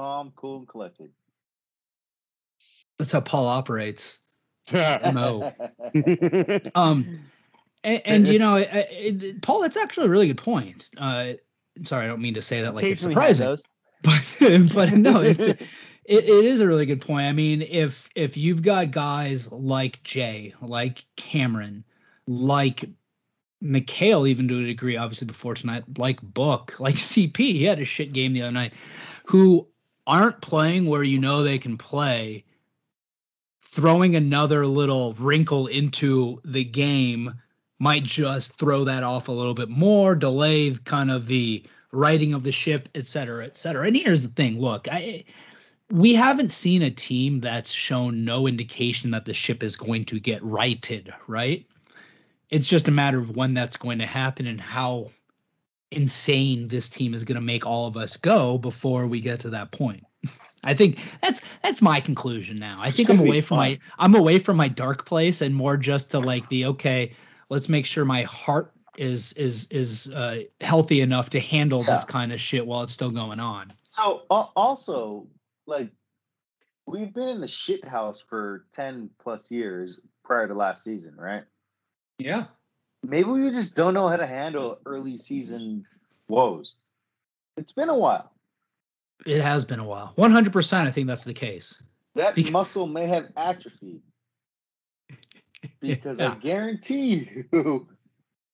calm, cool, and collected. that's how Paul operates. No. Um, and, and you know, I, I, Paul, that's actually a really good point. Uh, sorry, I don't mean to say that like it's Occasionally surprising, but but no, it's it, It, it is a really good point. I mean, if if you've got guys like Jae, like Cameron, like Mikal, even to a degree, obviously before tonight, like Book, like CP, he had a shit game the other night, who aren't playing where you know they can play, throwing another little wrinkle into the game might just throw that off a little bit more, delay kind of the righting of the ship, et cetera, et cetera. And here's the thing: look, I we haven't seen a team that's shown no indication that the ship is going to get righted, right? It's just a matter of when that's going to happen and how insane this team is going to make all of us go before we get to that point. I think that's that's my conclusion now. I think I'm away from my I'm away from my dark place and more just to like the okay, let's make sure my heart is is is uh, healthy enough to handle yeah. this kind of shit while it's still going on. So uh, also like we've been in the shit house for 10 plus years prior to last season, right? Yeah. Maybe we just don't know how to handle early season woes. It's been a while. It has been a while. 100% I think that's the case. That because- muscle may have atrophied. Because yeah. I guarantee you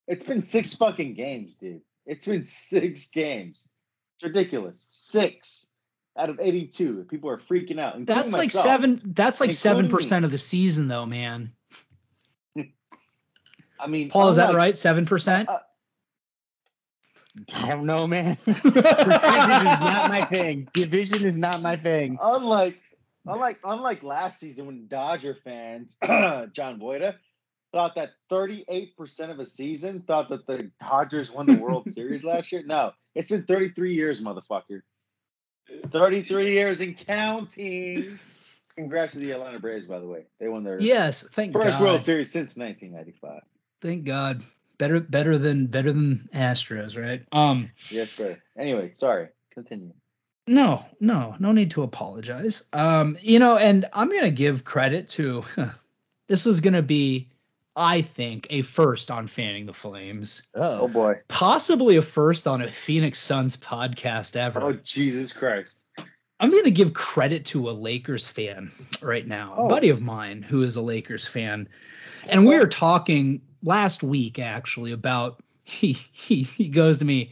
it's been six fucking games, dude. It's been six games. It's ridiculous. Six out of 82. People are freaking out. That's like myself, seven. That's like seven percent of the season, though, man. I mean, Paul, is that right? Seven percent. Uh, I don't know, man. Percentage is not my thing. Division is not my thing. Unlike, unlike, unlike last season when Dodger fans, John Boyda, thought that 38% of a season thought that the Dodgers won the World Series last year. No, it's been 33 years, motherfucker. 33 years and counting. Congrats to the Atlanta Braves, by the way. They won their yes, thank first God. World Series since 1995. Thank God. Better, better than better than Astros, right? Um. Yes, sir. Anyway, sorry. Continue. No, no, no need to apologize. Um, you know, and I'm gonna give credit to. this is gonna be I think, a first on fanning the flames. Oh, oh boy. Possibly a first on a Phoenix Suns podcast ever. Oh, Jesus Christ. I'm going to give credit to a Lakers fan right now, oh. a buddy of mine who is a Lakers fan. And we are talking last week actually about he he he goes to me,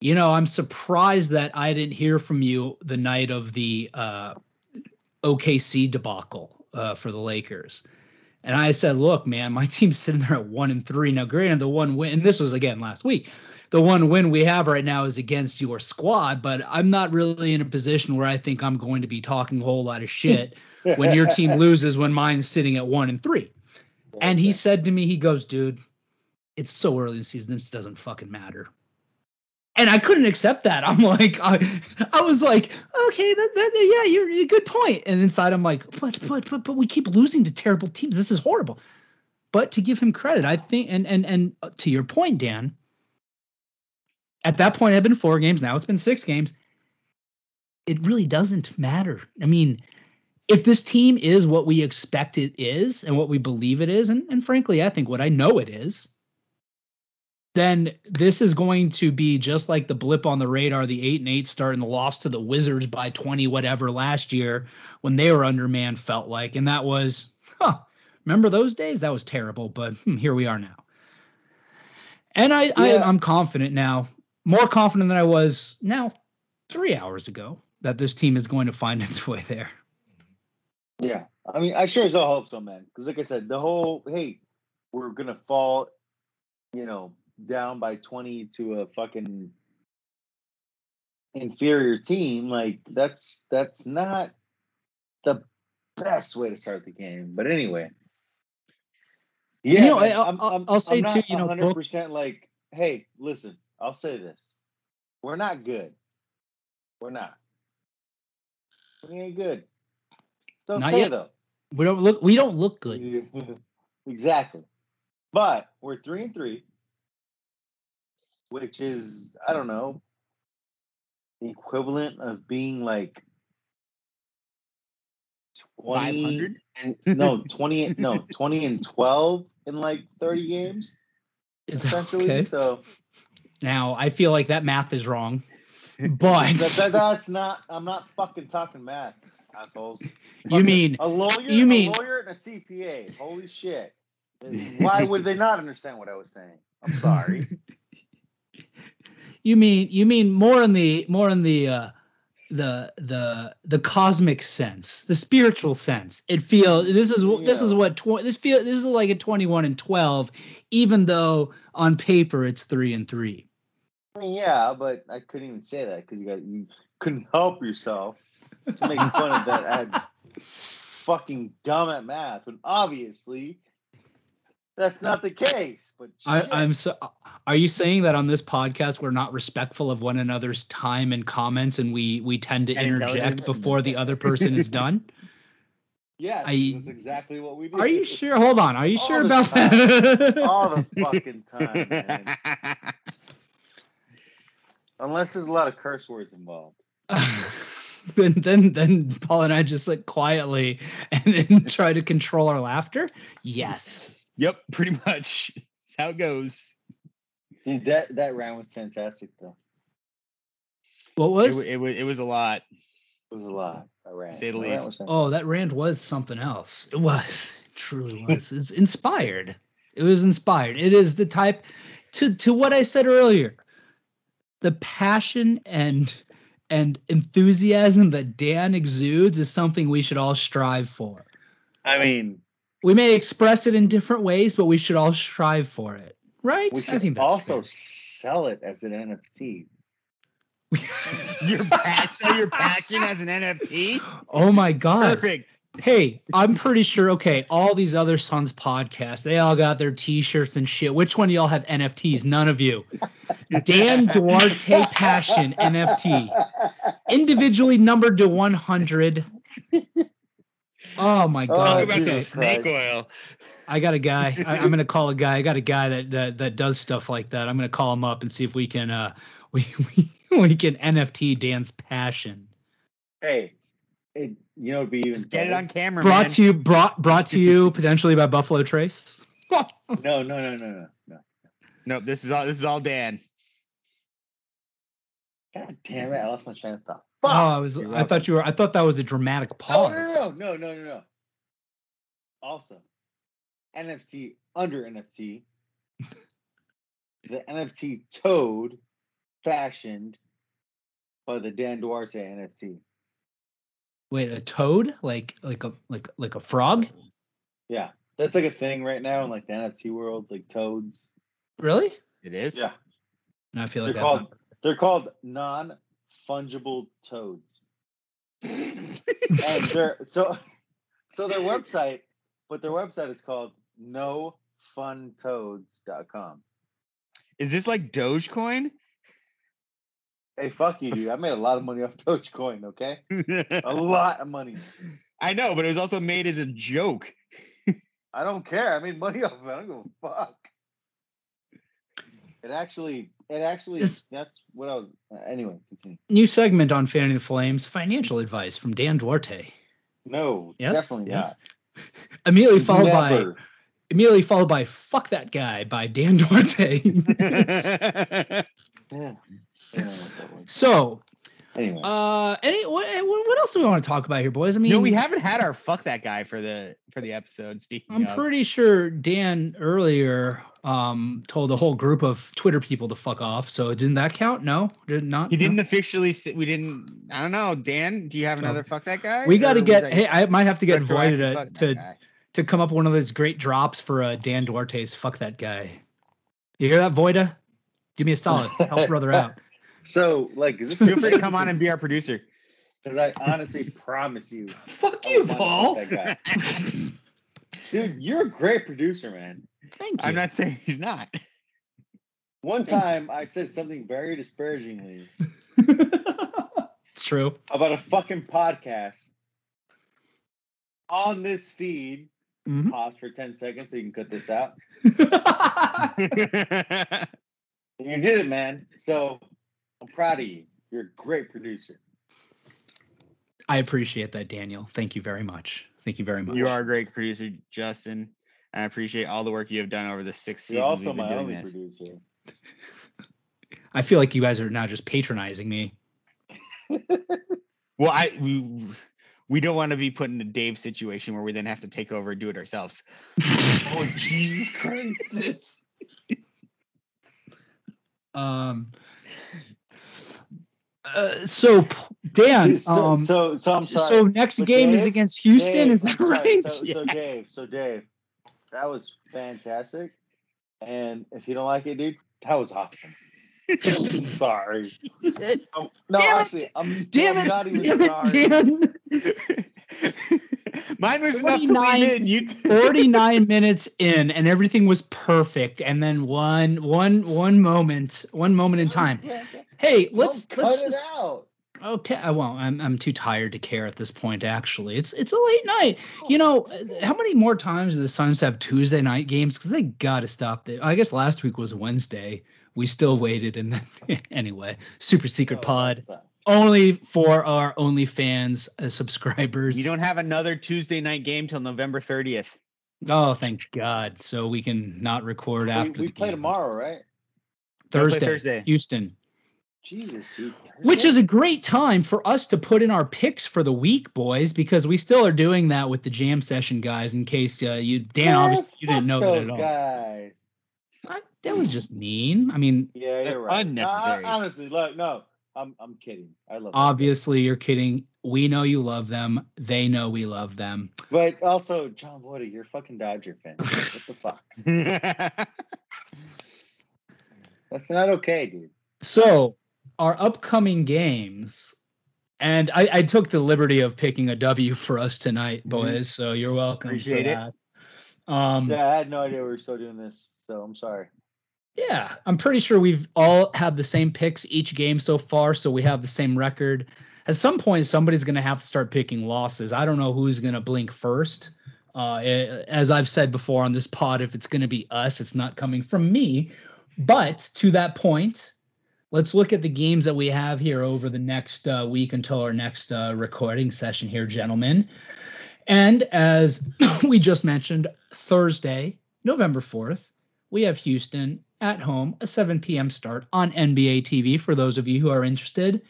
you know, I'm surprised that I didn't hear from you the night of the uh, OKC debacle uh, for the Lakers. And I said, look, man, my team's sitting there at one and three. Now, granted, the one win, and this was again last week, the one win we have right now is against your squad, but I'm not really in a position where I think I'm going to be talking a whole lot of shit when your team loses when mine's sitting at one and three. And he said to me, he goes, dude, it's so early in the season, this doesn't fucking matter and I couldn't accept that. I'm like, I, I was like, okay, that, that, yeah, you're, you're a good point. And inside, I'm like, but, but, but, but we keep losing to terrible teams. This is horrible. But to give him credit, I think, and and and uh, to your point, Dan. At that point, it had been four games. Now it's been six games. It really doesn't matter. I mean, if this team is what we expect it is and what we believe it is, and, and frankly, I think what I know it is, then this is going to be just like the blip on the radar, the eight and eight start and the loss to the Wizards by 20 whatever last year when they were undermanned felt like. And that was, huh, remember those days? That was terrible, but hmm, here we are now. And I, yeah. I I'm confident now, more confident than I was now three hours ago that this team is going to find its way there. Yeah. I mean, I sure as hell hope so, man. Because like I said, the whole hey, we're gonna fall, you know, down by 20 to a fucking inferior team, like that's that's not the best way to start the game. But anyway, yeah, you know, man, I'll, I'm, I'll, say too, you know, 100 percent like, hey, listen, I'll say this: we're not good. We're not. We ain't good. It's okay not yet. though. We don't look. We don't look good. exactly. But we're three and three which is I don't know the equivalent of being like 20 and no 20 no 20 and 12 in like 30 games essentially okay. so now i feel like that math is wrong but That, that- that's not. I'm not fucking talking math, assholes. you mean a lawyer? you mean- a lawyer and a CPA? Holy shit! Why would they not understand what I was saying? I'm sorry. you mean you mean more in the more in the uh the the the cosmic sense the spiritual sense it feel this is wh- this is what tw- this feel this is like a 21 and 12 even though on paper it's 3 and 3 I mean, yeah, but I couldn't even say that because you got you couldn't help yourself to make fun of that. I had fucking dumb at math, when obviously that's not the case. But I. I'm so. Are you saying that on this podcast we're not respectful of one another's time and comments, and we we tend to And interject before the other person is done? yes, I- that's exactly what we do. Are you sure? Hold on. Are you All sure about time. that? All the fucking time, man. Unless there's a lot of curse words involved. then then then Paul and I just like quietly and then try to control our laughter. Yes. yep, pretty much. That's how it goes. Dude, that that round was fantastic though. What It, was? wa- it, was it was a lot. It was a lot. I ran. Say the least. was Oh, that rant was something else. It was. It truly was. It's inspired. It was inspired. It is the type to to what I said earlier. The passion and and enthusiasm that Dan exudes is something we should all strive for. I mean, We may express it in different ways, but we should all strive for it. Right? we I think that's also fair. sell it as an NFT. Your pa- sell your passion as an NFT. oh my god. Perfect. Hey, I'm pretty sure. Okay, all these other Suns podcasts, they all got their T-shirts and shit. Which one of y'all have NFTs? None of you. Dan Duarte Passion NFT, individually numbered to 100. Oh my Oh, Talk god. about the snake oil. I got a guy. I, I'm gonna call a guy. I got a guy that, that that does stuff like that. I'm gonna call him up and see if we can uh we we, we can NFT Dan's passion. hey, it, you know, it'd be even Just get it on camera, Brought man. to you brought brought to you potentially by Buffalo Trace. No, no, no, no, no, no. Nope, this is all this is all Dan. God damn it! I lost my train of thought. Oh, I was. You're I thought you were. I thought that was a dramatic Oh, pause. no, no, no, no, no, no. Also, NFT under NFT, the NFT Toad, fashioned by the Dan Duarte NFT. Wait, a toad? Like like a like like a frog? Yeah, that's like a thing right now in like the NFT world, like toads. Really? It is. Yeah, No, I feel like they're that. called they're called non fungible toads. and they're so so their website, but their website is called nofuntoads.com. Is this like Dogecoin? Hey, fuck you, dude. I made a lot of money off Dogecoin, okay? A lot of money. I know, but it was also made as a joke. I don't care. I made money off of it. I don't give a fuck. It actually, it actually, Yes. that's what I was. Uh, anyway, continue. New segment on Fanning the Flames: financial advice from Dan Duarte. No, Yes, definitely yes. not. Immediately followed by immediately followed by "Fuck that guy" by Dan Duarte. Yeah. I don't know what that was. so, Anyway, uh, any what, what else do we want to talk about here, boys? I mean, no, we haven't had our fuck that guy for the for the episode. Speaking I'm of, pretty sure Dan earlier um told a whole group of Twitter people to fuck off. So didn't that count? No, did not. he didn't officially. Say, we didn't. I don't know. Dan, do you have So, another fuck that guy? We got to get. Hey, I might have to get retroactive voided to to, to come up with one of those great drops for uh, Dan Duarte's "Fuck that guy." You hear that, Voida? Do me a solid. Help brother out. so like, is this Feel free to come on and be our producer. Because I honestly promise you, Fuck you, Paul. fuck that guy. dude, you're a great producer, man. Thank you. I'm not saying he's not. One time I said something very disparagingly it's true. about a fucking podcast on this feed. Mhm. Pause for 10 seconds so you can cut this out. And you did it, man. So I'm proud of you. You're a great producer. I appreciate that, Daniel. Thank you very much. Thank you very much. you are a great producer, Justin. And I appreciate all the work you have done over the six You're seasons also we've been my doing only this. producer. I feel like you guys are now just patronizing me. Well, I we we don't want to be put in a Dave situation where we then have to take over and do it ourselves. oh Jesus Christ! Um. Uh, so Dan, so, um, so, so I'm sorry. so next But game is against Houston, Dave, is that right? So, so Dave, so Dave, that was fantastic. And if you don't like it, dude, that was awesome. Sorry. Um, no, Damn it. actually, I'm, Damn I'm it! not even Damn sorry. it, Dan! Mine was enough to 49 lead in. You 49 minutes in and everything was perfect and then one one one moment one moment in time. Yeah, yeah. hey let's Don't let's cut just it out. okay i won't I'm, I'm too tired to care at this point actually. It's it's a late night. You know uh, how many more times do the suns have tuesday night games? Because they gotta stop it. I guess last week was wednesday. We still waited and then anyway super secret Oh, pod. that's not- only for our OnlyFans uh, subscribers. you don't have another Tuesday night game till November 30th. Oh, thank God! So we can not record We, after we the play game. tomorrow, right? Gotta play Thursday, Thursday. Houston, Jesus, dude. which is a great time for us to put in our picks for the week, boys, because we still are doing that with the jam session guys. In case uh, you, Dan, Man, obviously you didn't know those that at all. guys. I- that was just mean. I mean, Yeah, They're you're right. unnecessary. Uh, honestly, look, no, I'm I'm kidding. I love them. obviously you're kidding. We know you love them. They know we love them. but also John Woody, you're a fucking Dodger fan. what the fuck? That's not okay, dude. So our upcoming games, and I, I took the liberty of picking a W for us tonight, Mhm. boys. So you're welcome Appreciate for it. Um, Yeah, I had no idea we were still doing this, so I'm sorry. Yeah, I'm pretty sure we've all had the same picks each game so far, so we have the same record. At some point, somebody's going to have to start picking losses. I don't know who's going to blink first. Uh, as I've said before on this pod, if it's going to be us, it's not coming from me. But to that point, let's look at the games that we have here over the next uh, week until our next uh, recording session here, gentlemen. And as we just mentioned, Thursday, November 4th, we have Houston at home, a 7 p.m. start on NBA TV for those of you who are interested.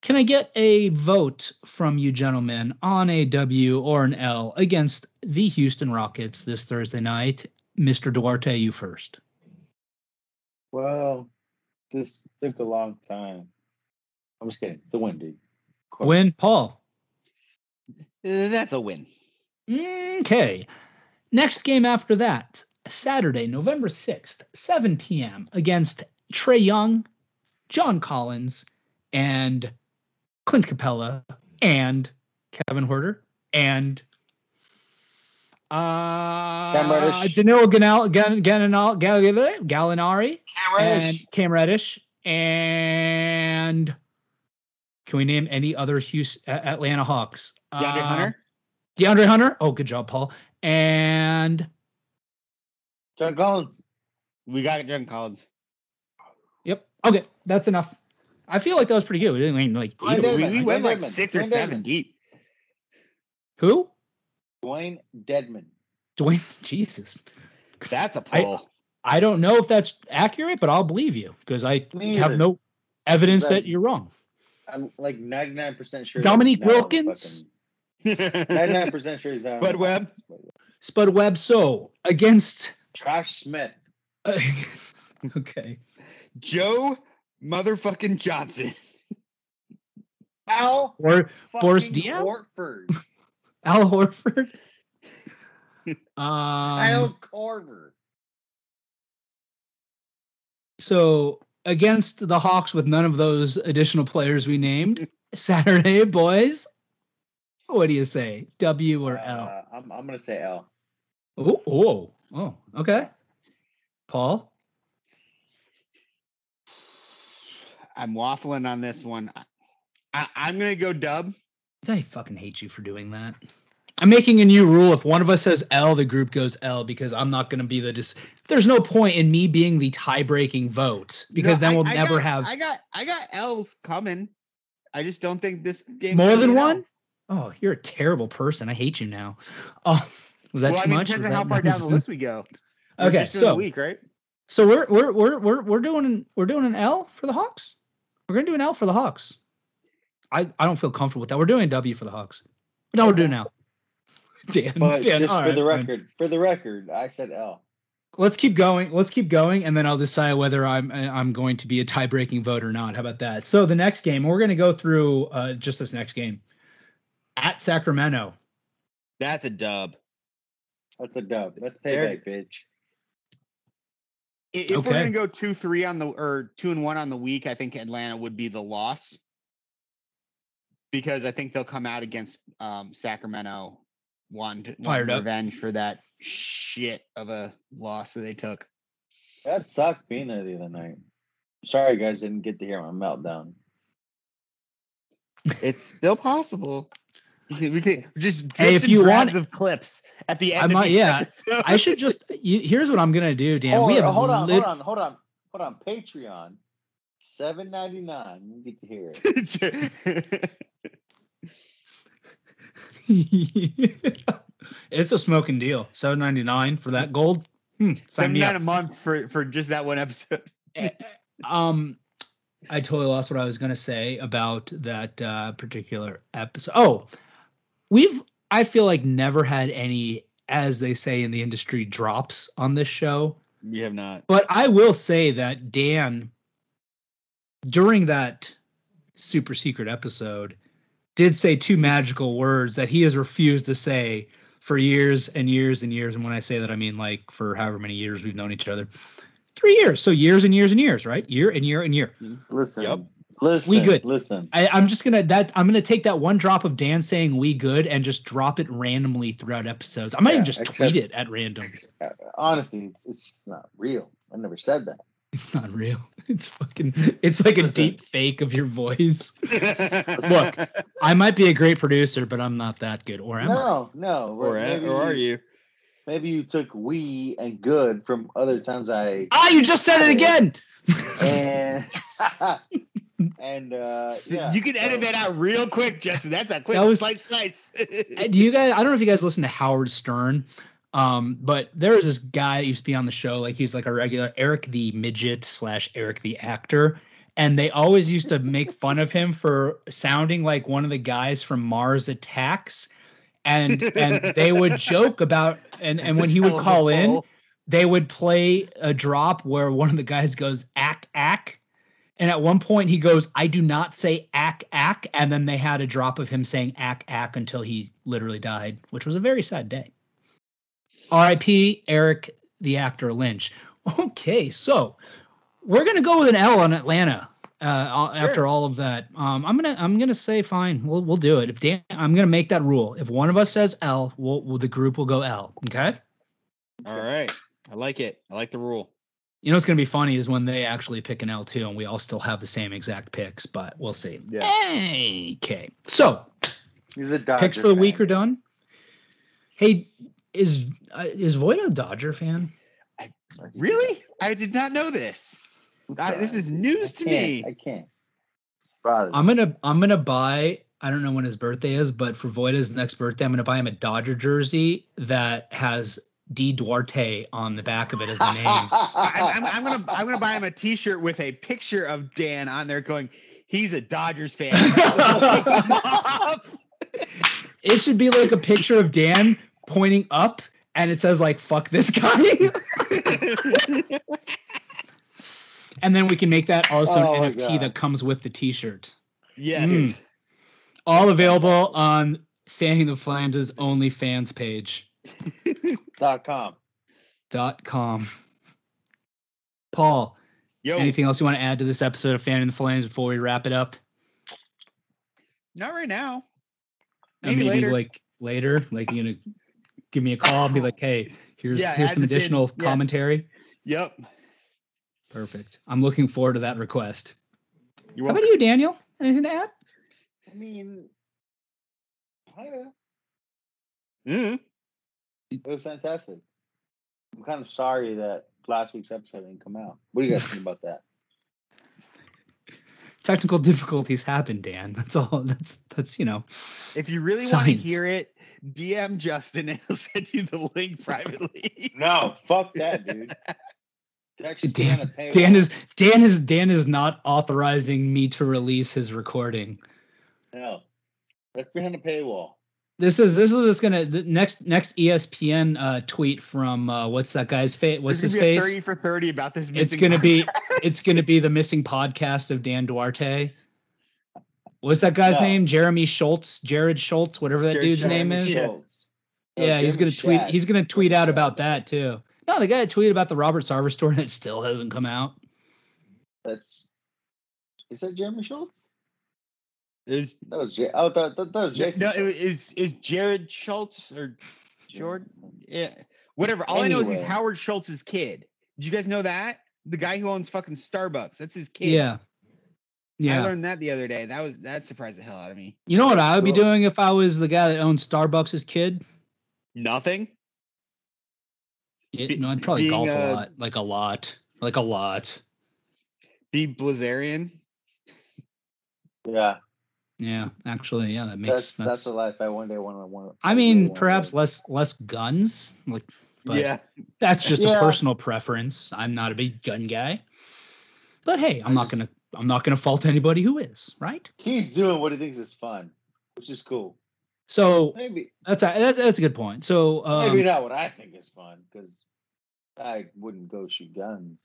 Can I get a vote from you gentlemen on a W or an L against the Houston Rockets this Thursday night? Mr. Duarte, you first. Well, this took a long time. I'm just kidding. It's a win, dude. Win, Paul. Uh, That's a win. Okay. Next game after that, Saturday, November 6th, 7 p.m. against Trae Young, John Collins, and Clint Capela, and Kevin Huerter, and uh, Cam Reddish. Danilo Ganal, Gan, Ganal, Gal, Gallinari, and Cam Reddish, and can we name any other Houston, Atlanta Hawks? DeAndre Uh, Hunter? DeAndre Hunter. Oh, good job, Paul. And John Collins. We got John Collins. yep. Okay, that's enough. I feel like that was pretty good. We didn't mean like I eight of did. them. We, we went like Dedmon, six or seven Dedmon. deep. Who? Dewayne Dedmon. Dwayne. Jesus. That's a pull. I don't know if that's accurate, but I'll believe you because I Me have either. no evidence That- that you're wrong. I'm like 99% sure. Dominique that he's not on Wilkins? fucking- 99% sure he's not. on Spud the Webb? Spud Webb. So against. Josh Smith. okay. Joe motherfucking Johnson. Al Or Boris fucking Diaw? Horford. Al Horford. um, Kyle Korver. So against the Hawks with none of those additional players we named, Saturday, boys. What do you say? W or L? Uh, I'm, I'm going to say L. Oh, oh, okay. Paul? I'm waffling on this one. I, I, I'm gonna go dub. I fucking hate you for doing that. I'm making a new rule. If one of us says L, the group goes L because I'm not going to be the dis. There's no point in me being the tie-breaking vote because No, then we'll I never got- have I got I got L's coming. I just don't think this game more than one. Oh, you're a terrible person. I hate you now. Oh, was that well, too I mean, much? depends Was on how far down the list we go. We're Okay, just a so week, right? So we're we're we're we're we're doing we're doing an L for the Hawks. We're gonna do an L for the Hawks. I, I don't feel comfortable with that. We're doing a W for the Hawks. No, we're doing now. Dan, But Dan, just for right, the fine. record, for the record, I said L. let's keep going. Let's keep going, and then I'll decide whether I'm I'm going to be a tie breaking vote or not. How about that? So the next game, we're going to go through uh, just this next game at Sacramento. That's a dub. That's a dub. That's There- payback, bitch. If Okay. we're gonna go two three on the or two and one on the week, I think Atlanta would be the loss because I think they'll come out against um, Sacramento one to Fired want up. revenge for that shit of a loss that they took. That sucked being there the other night. Sorry, guys, didn't get to hear my meltdown. It's still possible. We can, just Hey, if drips and you want- of clips at the end. I end. might- of yeah, episode. I should just. You, here's what I'm going to do, Dan. hold, we have hold on, lit- hold on, hold on, hold on. Patreon, seven ninety nine. You get to hear it. it's a smoking deal. Seven ninety nine for that gold. Hmm, sign nine a month for for just that one episode. Um, I totally lost what I was going to say about that uh, particular episode. Oh, we've I feel like never had any, as they say in the industry, drops on this show. We have not. But I will say that Dan, during that super secret episode, did say two magical words that he has refused to say for years and years and years. And when I say that, I mean like for however many years we've known each other. Three years. So years and years and years, right? Year and year and year. Listen, Yep. Listen, We good. Listen, I, I'm just gonna that I'm gonna take that one drop of Dan saying we good and just drop it randomly throughout episodes. I might Yeah, even just except- tweet it at random. Uh, honestly, it's, it's not real. I never said that. It's not real. It's fucking it's like a deep fake of your voice. Look, I might be a great producer, but I'm not that good. Or am I? No, no. or, maybe, or are you? Maybe you took we and good from other times I Ah, you just said it again. and and uh yeah. you can edit that out real quick, Justin. That's a quick That was- slice, slice. Do you guys? I don't know if you guys listen to Howard Stern, um, but there was this guy that used to be on the show. Like he's like a regular Eric the midget slash Eric the actor, and they always used to make fun of him for sounding like one of the guys from Mars Attacks, and and they would joke about and and when he would call in, they would play a drop where one of the guys goes ack ack and at one point he goes i do not say ack ack. And then they had a drop of him saying ack ack until he literally died which was a very sad day. Rip eric the actor lynch. Okay so we're gonna go with an l on atlanta uh, after all of that. Um, i'm gonna i'm gonna say fine we'll, we'll do it. If dan i'm gonna make that rule. If one of us says l we'll, we'll the group will go l okay? All right. I like it. I like the rule. You know what's gonna be funny is when they actually pick an L two and we all still have the same exact picks, but we'll see. Yeah. Okay. So He's a Dodger picks for the week fan. are done. Hey, is uh, is Void a Dodger fan? Really? I did not know this. I'm this is news to me. I can't. Brother. I'm gonna I'm gonna buy. I don't know when his birthday is, but for Voida's next birthday, I'm gonna buy him a Dodger jersey that has D Duarte on the back of it as the name. I, I'm, I'm gonna I'm gonna buy him a T-shirt with a picture of Dan on there, going, "He's a Dodgers fan." it should be like a picture of Dan pointing up, and it says like "fuck this guy." And then we can make that also Oh an NFT that comes with the T-shirt. yes. Mm. All available on Fanning the Flames' OnlyFans page dot com. dot com. Paul, Yo, anything else you want to add to this episode of Fanning the Flames before we wrap it up? not right now. Uh, Maybe later. like later, like you gonna give me a call and be like, "Hey, here's Yeah, here's some this in. additional Yeah. commentary." Yep. Perfect. I'm looking forward to that request. How about you, Daniel? Anything to add? I mean, kinda. Mm. It was fantastic. I'm kind of sorry that last week's episode didn't come out. What do you guys think about that? Technical difficulties happen, Dan. That's all. That's that's you know. If you really want to hear it, DM Justin and he'll send you the link privately. No, fuck that, dude. That should be a Dan, paywall. Dan is Dan is Dan is not authorizing me to release his recording. No, that's behind the paywall. This is this is just gonna the next next ESPN uh, tweet from uh, what's that guy's face? What's his gonna be a face? Thirty for thirty about this. It's gonna be it's gonna be the missing podcast of Dan Duarte. What's that guy's No. name? Jeremy Schultz, Jared Schultz, whatever that Jared dude's Jeremy name is. Schultz. Schultz. No, Yeah, he's Jeremy gonna tweet. Shack. He's gonna tweet out about that too. No, the guy that tweeted about the Robert Sarver story that still hasn't come out. That's is that Jeremy Schultz? Is That was J- oh that, that, that was Jason. no, Schultz. is is Jared Schultz or Jordan? Yeah, whatever. All I know is he's Howard Schultz's kid. Did you guys know that? The guy who owns fucking Starbucks. That's his kid. Yeah, Yeah. I learned that the other day. That was that surprised the hell out of me. You know what I would be doing if I was the guy that owned Starbucks' kid? Nothing. It, Be- no, I'd probably being, golf a uh, lot, like a lot, like a lot. Be Blazarian. yeah, Yeah, actually, yeah, that makes that's sense. that's a life I one day want to want. I mean, perhaps less less guns, like, but yeah. that's just a personal preference. I'm not a big gun guy, but hey, I'm I not just- gonna I'm not gonna fault anybody who is, right? he's doing what he thinks is fun, which is cool. So Maybe that's a, that's that's a good point. So maybe um, not what I think is fun because I wouldn't go shoot guns.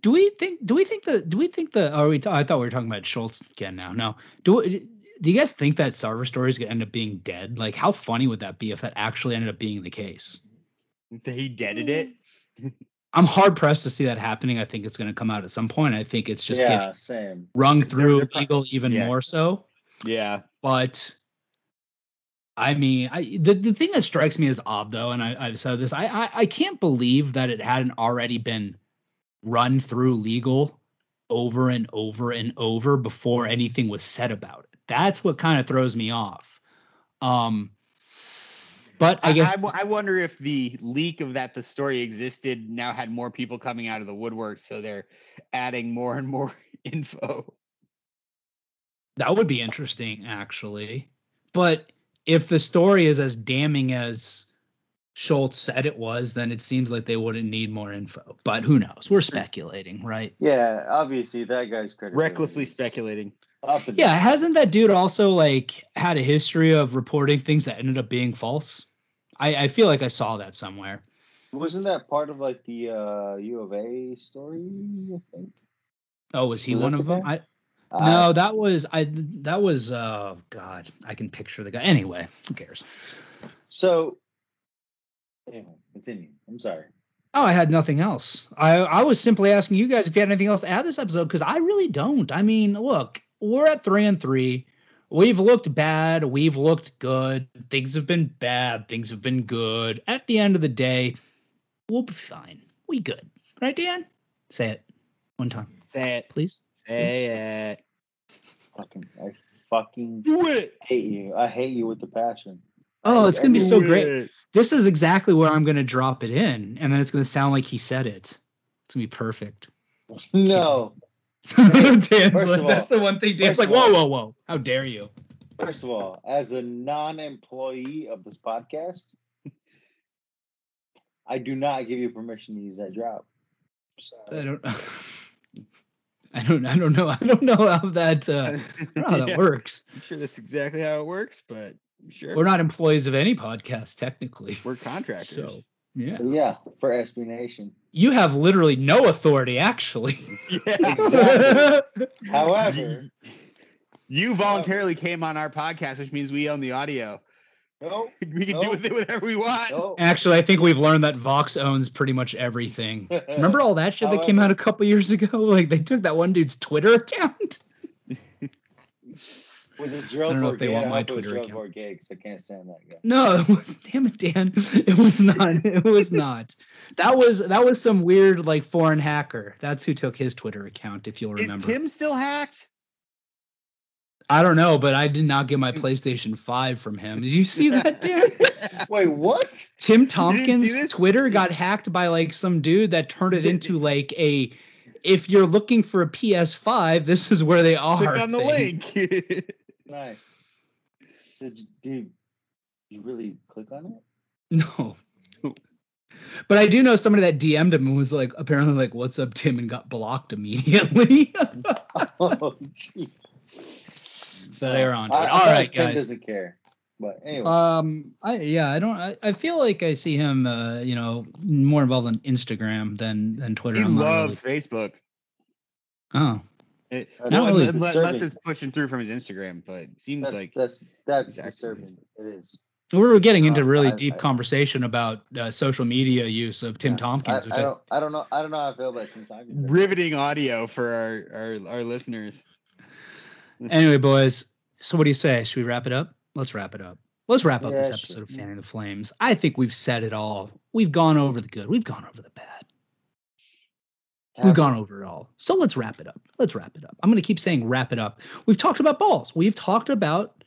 Do we think do we think the do we think the are we t- I thought we were talking about Schultz again now. No, do we- do you guys think that Sarver story is gonna end up being dead? Like, how funny would that be if that actually ended up being the case? He deaded it. I'm hard pressed to see that happening. I think it's going to come out at some point. I think it's just yeah, getting same. rung They're- through they're legal even yeah. more so. Yeah. But I mean, I the, the thing that strikes me as odd though, and I, I've said this, I, I I can't believe that it hadn't already been run through legal over and over and over before anything was said about it. That's what kind of throws me off. Um, but I, guess I wonder if the leak of that the story existed now had more people coming out of the woodwork, so they're adding more and more info. That would be interesting, actually. But if the story is as damning as Schultz said it was, then it seems like they wouldn't need more info. But who knows? We're speculating, right? Yeah, obviously that guy's credibility Recklessly speculating. Yeah, down. hasn't that dude also like had a history of reporting things that ended up being false? I, I feel like I saw that somewhere. Wasn't that part of like the uh, U of A story? I think. Oh, was he Was one of them? guy? I no, that was I. That was uh, God. I can picture the guy. Anyway, who cares? So, anyway, continue. I'm sorry. Oh, I had nothing else. I I was simply asking you guys if you had anything else to add this episode because I really don't. I mean, look, we're at three and three. We've looked bad. We've looked good. Things have been bad. Things have been good. At the end of the day, we'll be fine. We good, right, Dan? Say it one time, Say it. please. Say it. Fucking, I fucking Do it. hate you. I hate you with the passion. Oh, it's gonna be so great. This is exactly where I'm gonna drop it in, and then it's gonna sound like he said it. It's gonna be perfect. No. Dan's like, of that's the one thing. Dan's like, all- whoa, whoa, whoa! How dare you? First of all, as a non-employee of this podcast, I do not give you permission to use that drop. So, I don't. I don't. I don't know. I don't know how that. Uh, I don't know how that Yeah, works. I'm sure that's exactly how it works, but sure. We're not employees of any podcast technically. We're contractors. So yeah, yeah, for SB Nation. you have literally no authority actually. yeah. Exactly. However, You voluntarily came on our podcast, which means we own the audio. no, We can do with it whatever we want. no. Actually, I think we've learned that Vox owns pretty much everything. Remember all that shit that came out a couple years ago? Like they took that one dude's Twitter account. Was it I don't know if they want my hope it was Twitter Gerald account. Bourguet because I can't stand that guy. No, it was damn it, Dan. It was not. It was not. That was that was some weird like foreign hacker. That's who took his Twitter account, if you'll remember. Is. Tim still hacked? I don't know, but I did not get my PlayStation 5 from him. Did you see that, Dan? Wait, what? Tim Tompkins' Twitter got hacked by like some dude that turned it into like a if you're looking for a PS5, this is where they are. Click on the thing. link. Nice. Did you, did you really click on it? No. But I do know somebody that DM'd him and was like, apparently, like, what's up, Tim, and got blocked immediately. Oh, gee. So they're on. I, it. I right, Tim guys. doesn't care. But anyway, Um, I yeah, I don't. I, I feel like I see him, uh, you know, more involved on Instagram than than Twitter. He I'm not loves Facebook. oh, It, I don't really- unless disturbing. it's pushing through from his Instagram, but it seems that's like that's that's Exactly. disturbing. It is. we were getting into Uh, really I- deep I- conversation about uh, social media use of Tim Yeah. Tompkins. I, which I I- don't. I don't know. I don't know how I feel about Tim Tompkins. riveting audio for our, our, our listeners. anyway, boys. So what do you say? Should we wrap it up? Let's wrap it up. Let's wrap up this episode sure. of Fanning the Flames. I think we've said it all. We've gone over the good. We've gone over the bad. We've gone over it all. So let's wrap it up. Let's wrap it up. I'm going to keep saying wrap it up. We've talked about balls. We've talked about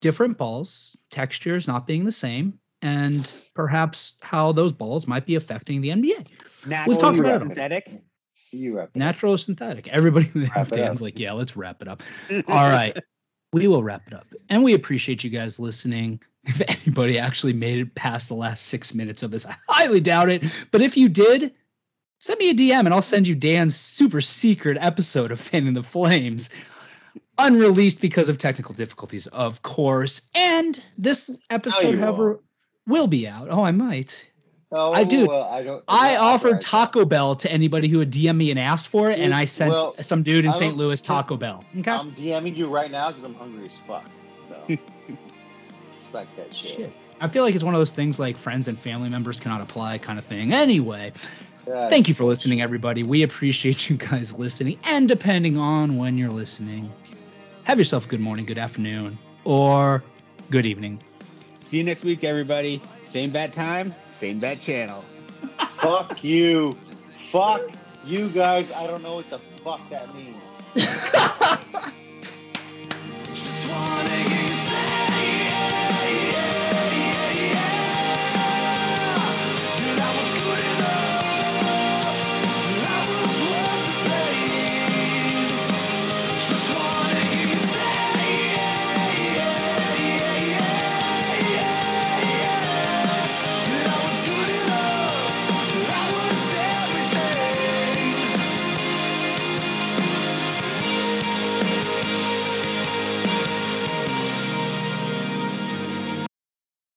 different balls, textures not being the same, and perhaps how those balls might be affecting the NBA. Natural talked or about it. synthetic. You wrap. it. Natural or synthetic. Everybody in the Dan's like, yeah, let's wrap it up. All right. We will wrap it up. And we appreciate you guys listening. If anybody actually made it past the last six minutes of this, I highly doubt it. But if you did, send me a DM and I'll send you Dan's super secret episode of Fanning the Flames. Unreleased because of technical difficulties, of course. And this episode, however, will be out. Oh, I might. Oh, I do. Well, I don't. I offered. Taco Bell to anybody who would DM me and ask for it, and I sent Well, some dude in I St. Louis Taco Bell. Okay. I'm DMing you right now because I'm hungry as fuck. So expect that shit. Shit. I feel like it's one of those things like friends and family members cannot apply kind of thing. Anyway, Thank you for listening, everybody. We appreciate you guys listening, and depending on when you're listening, have yourself a good morning, good afternoon, or good evening. See you next week, everybody. Same bat time, same bat channel. fuck you. Fuck you guys. I don't know what the fuck that means.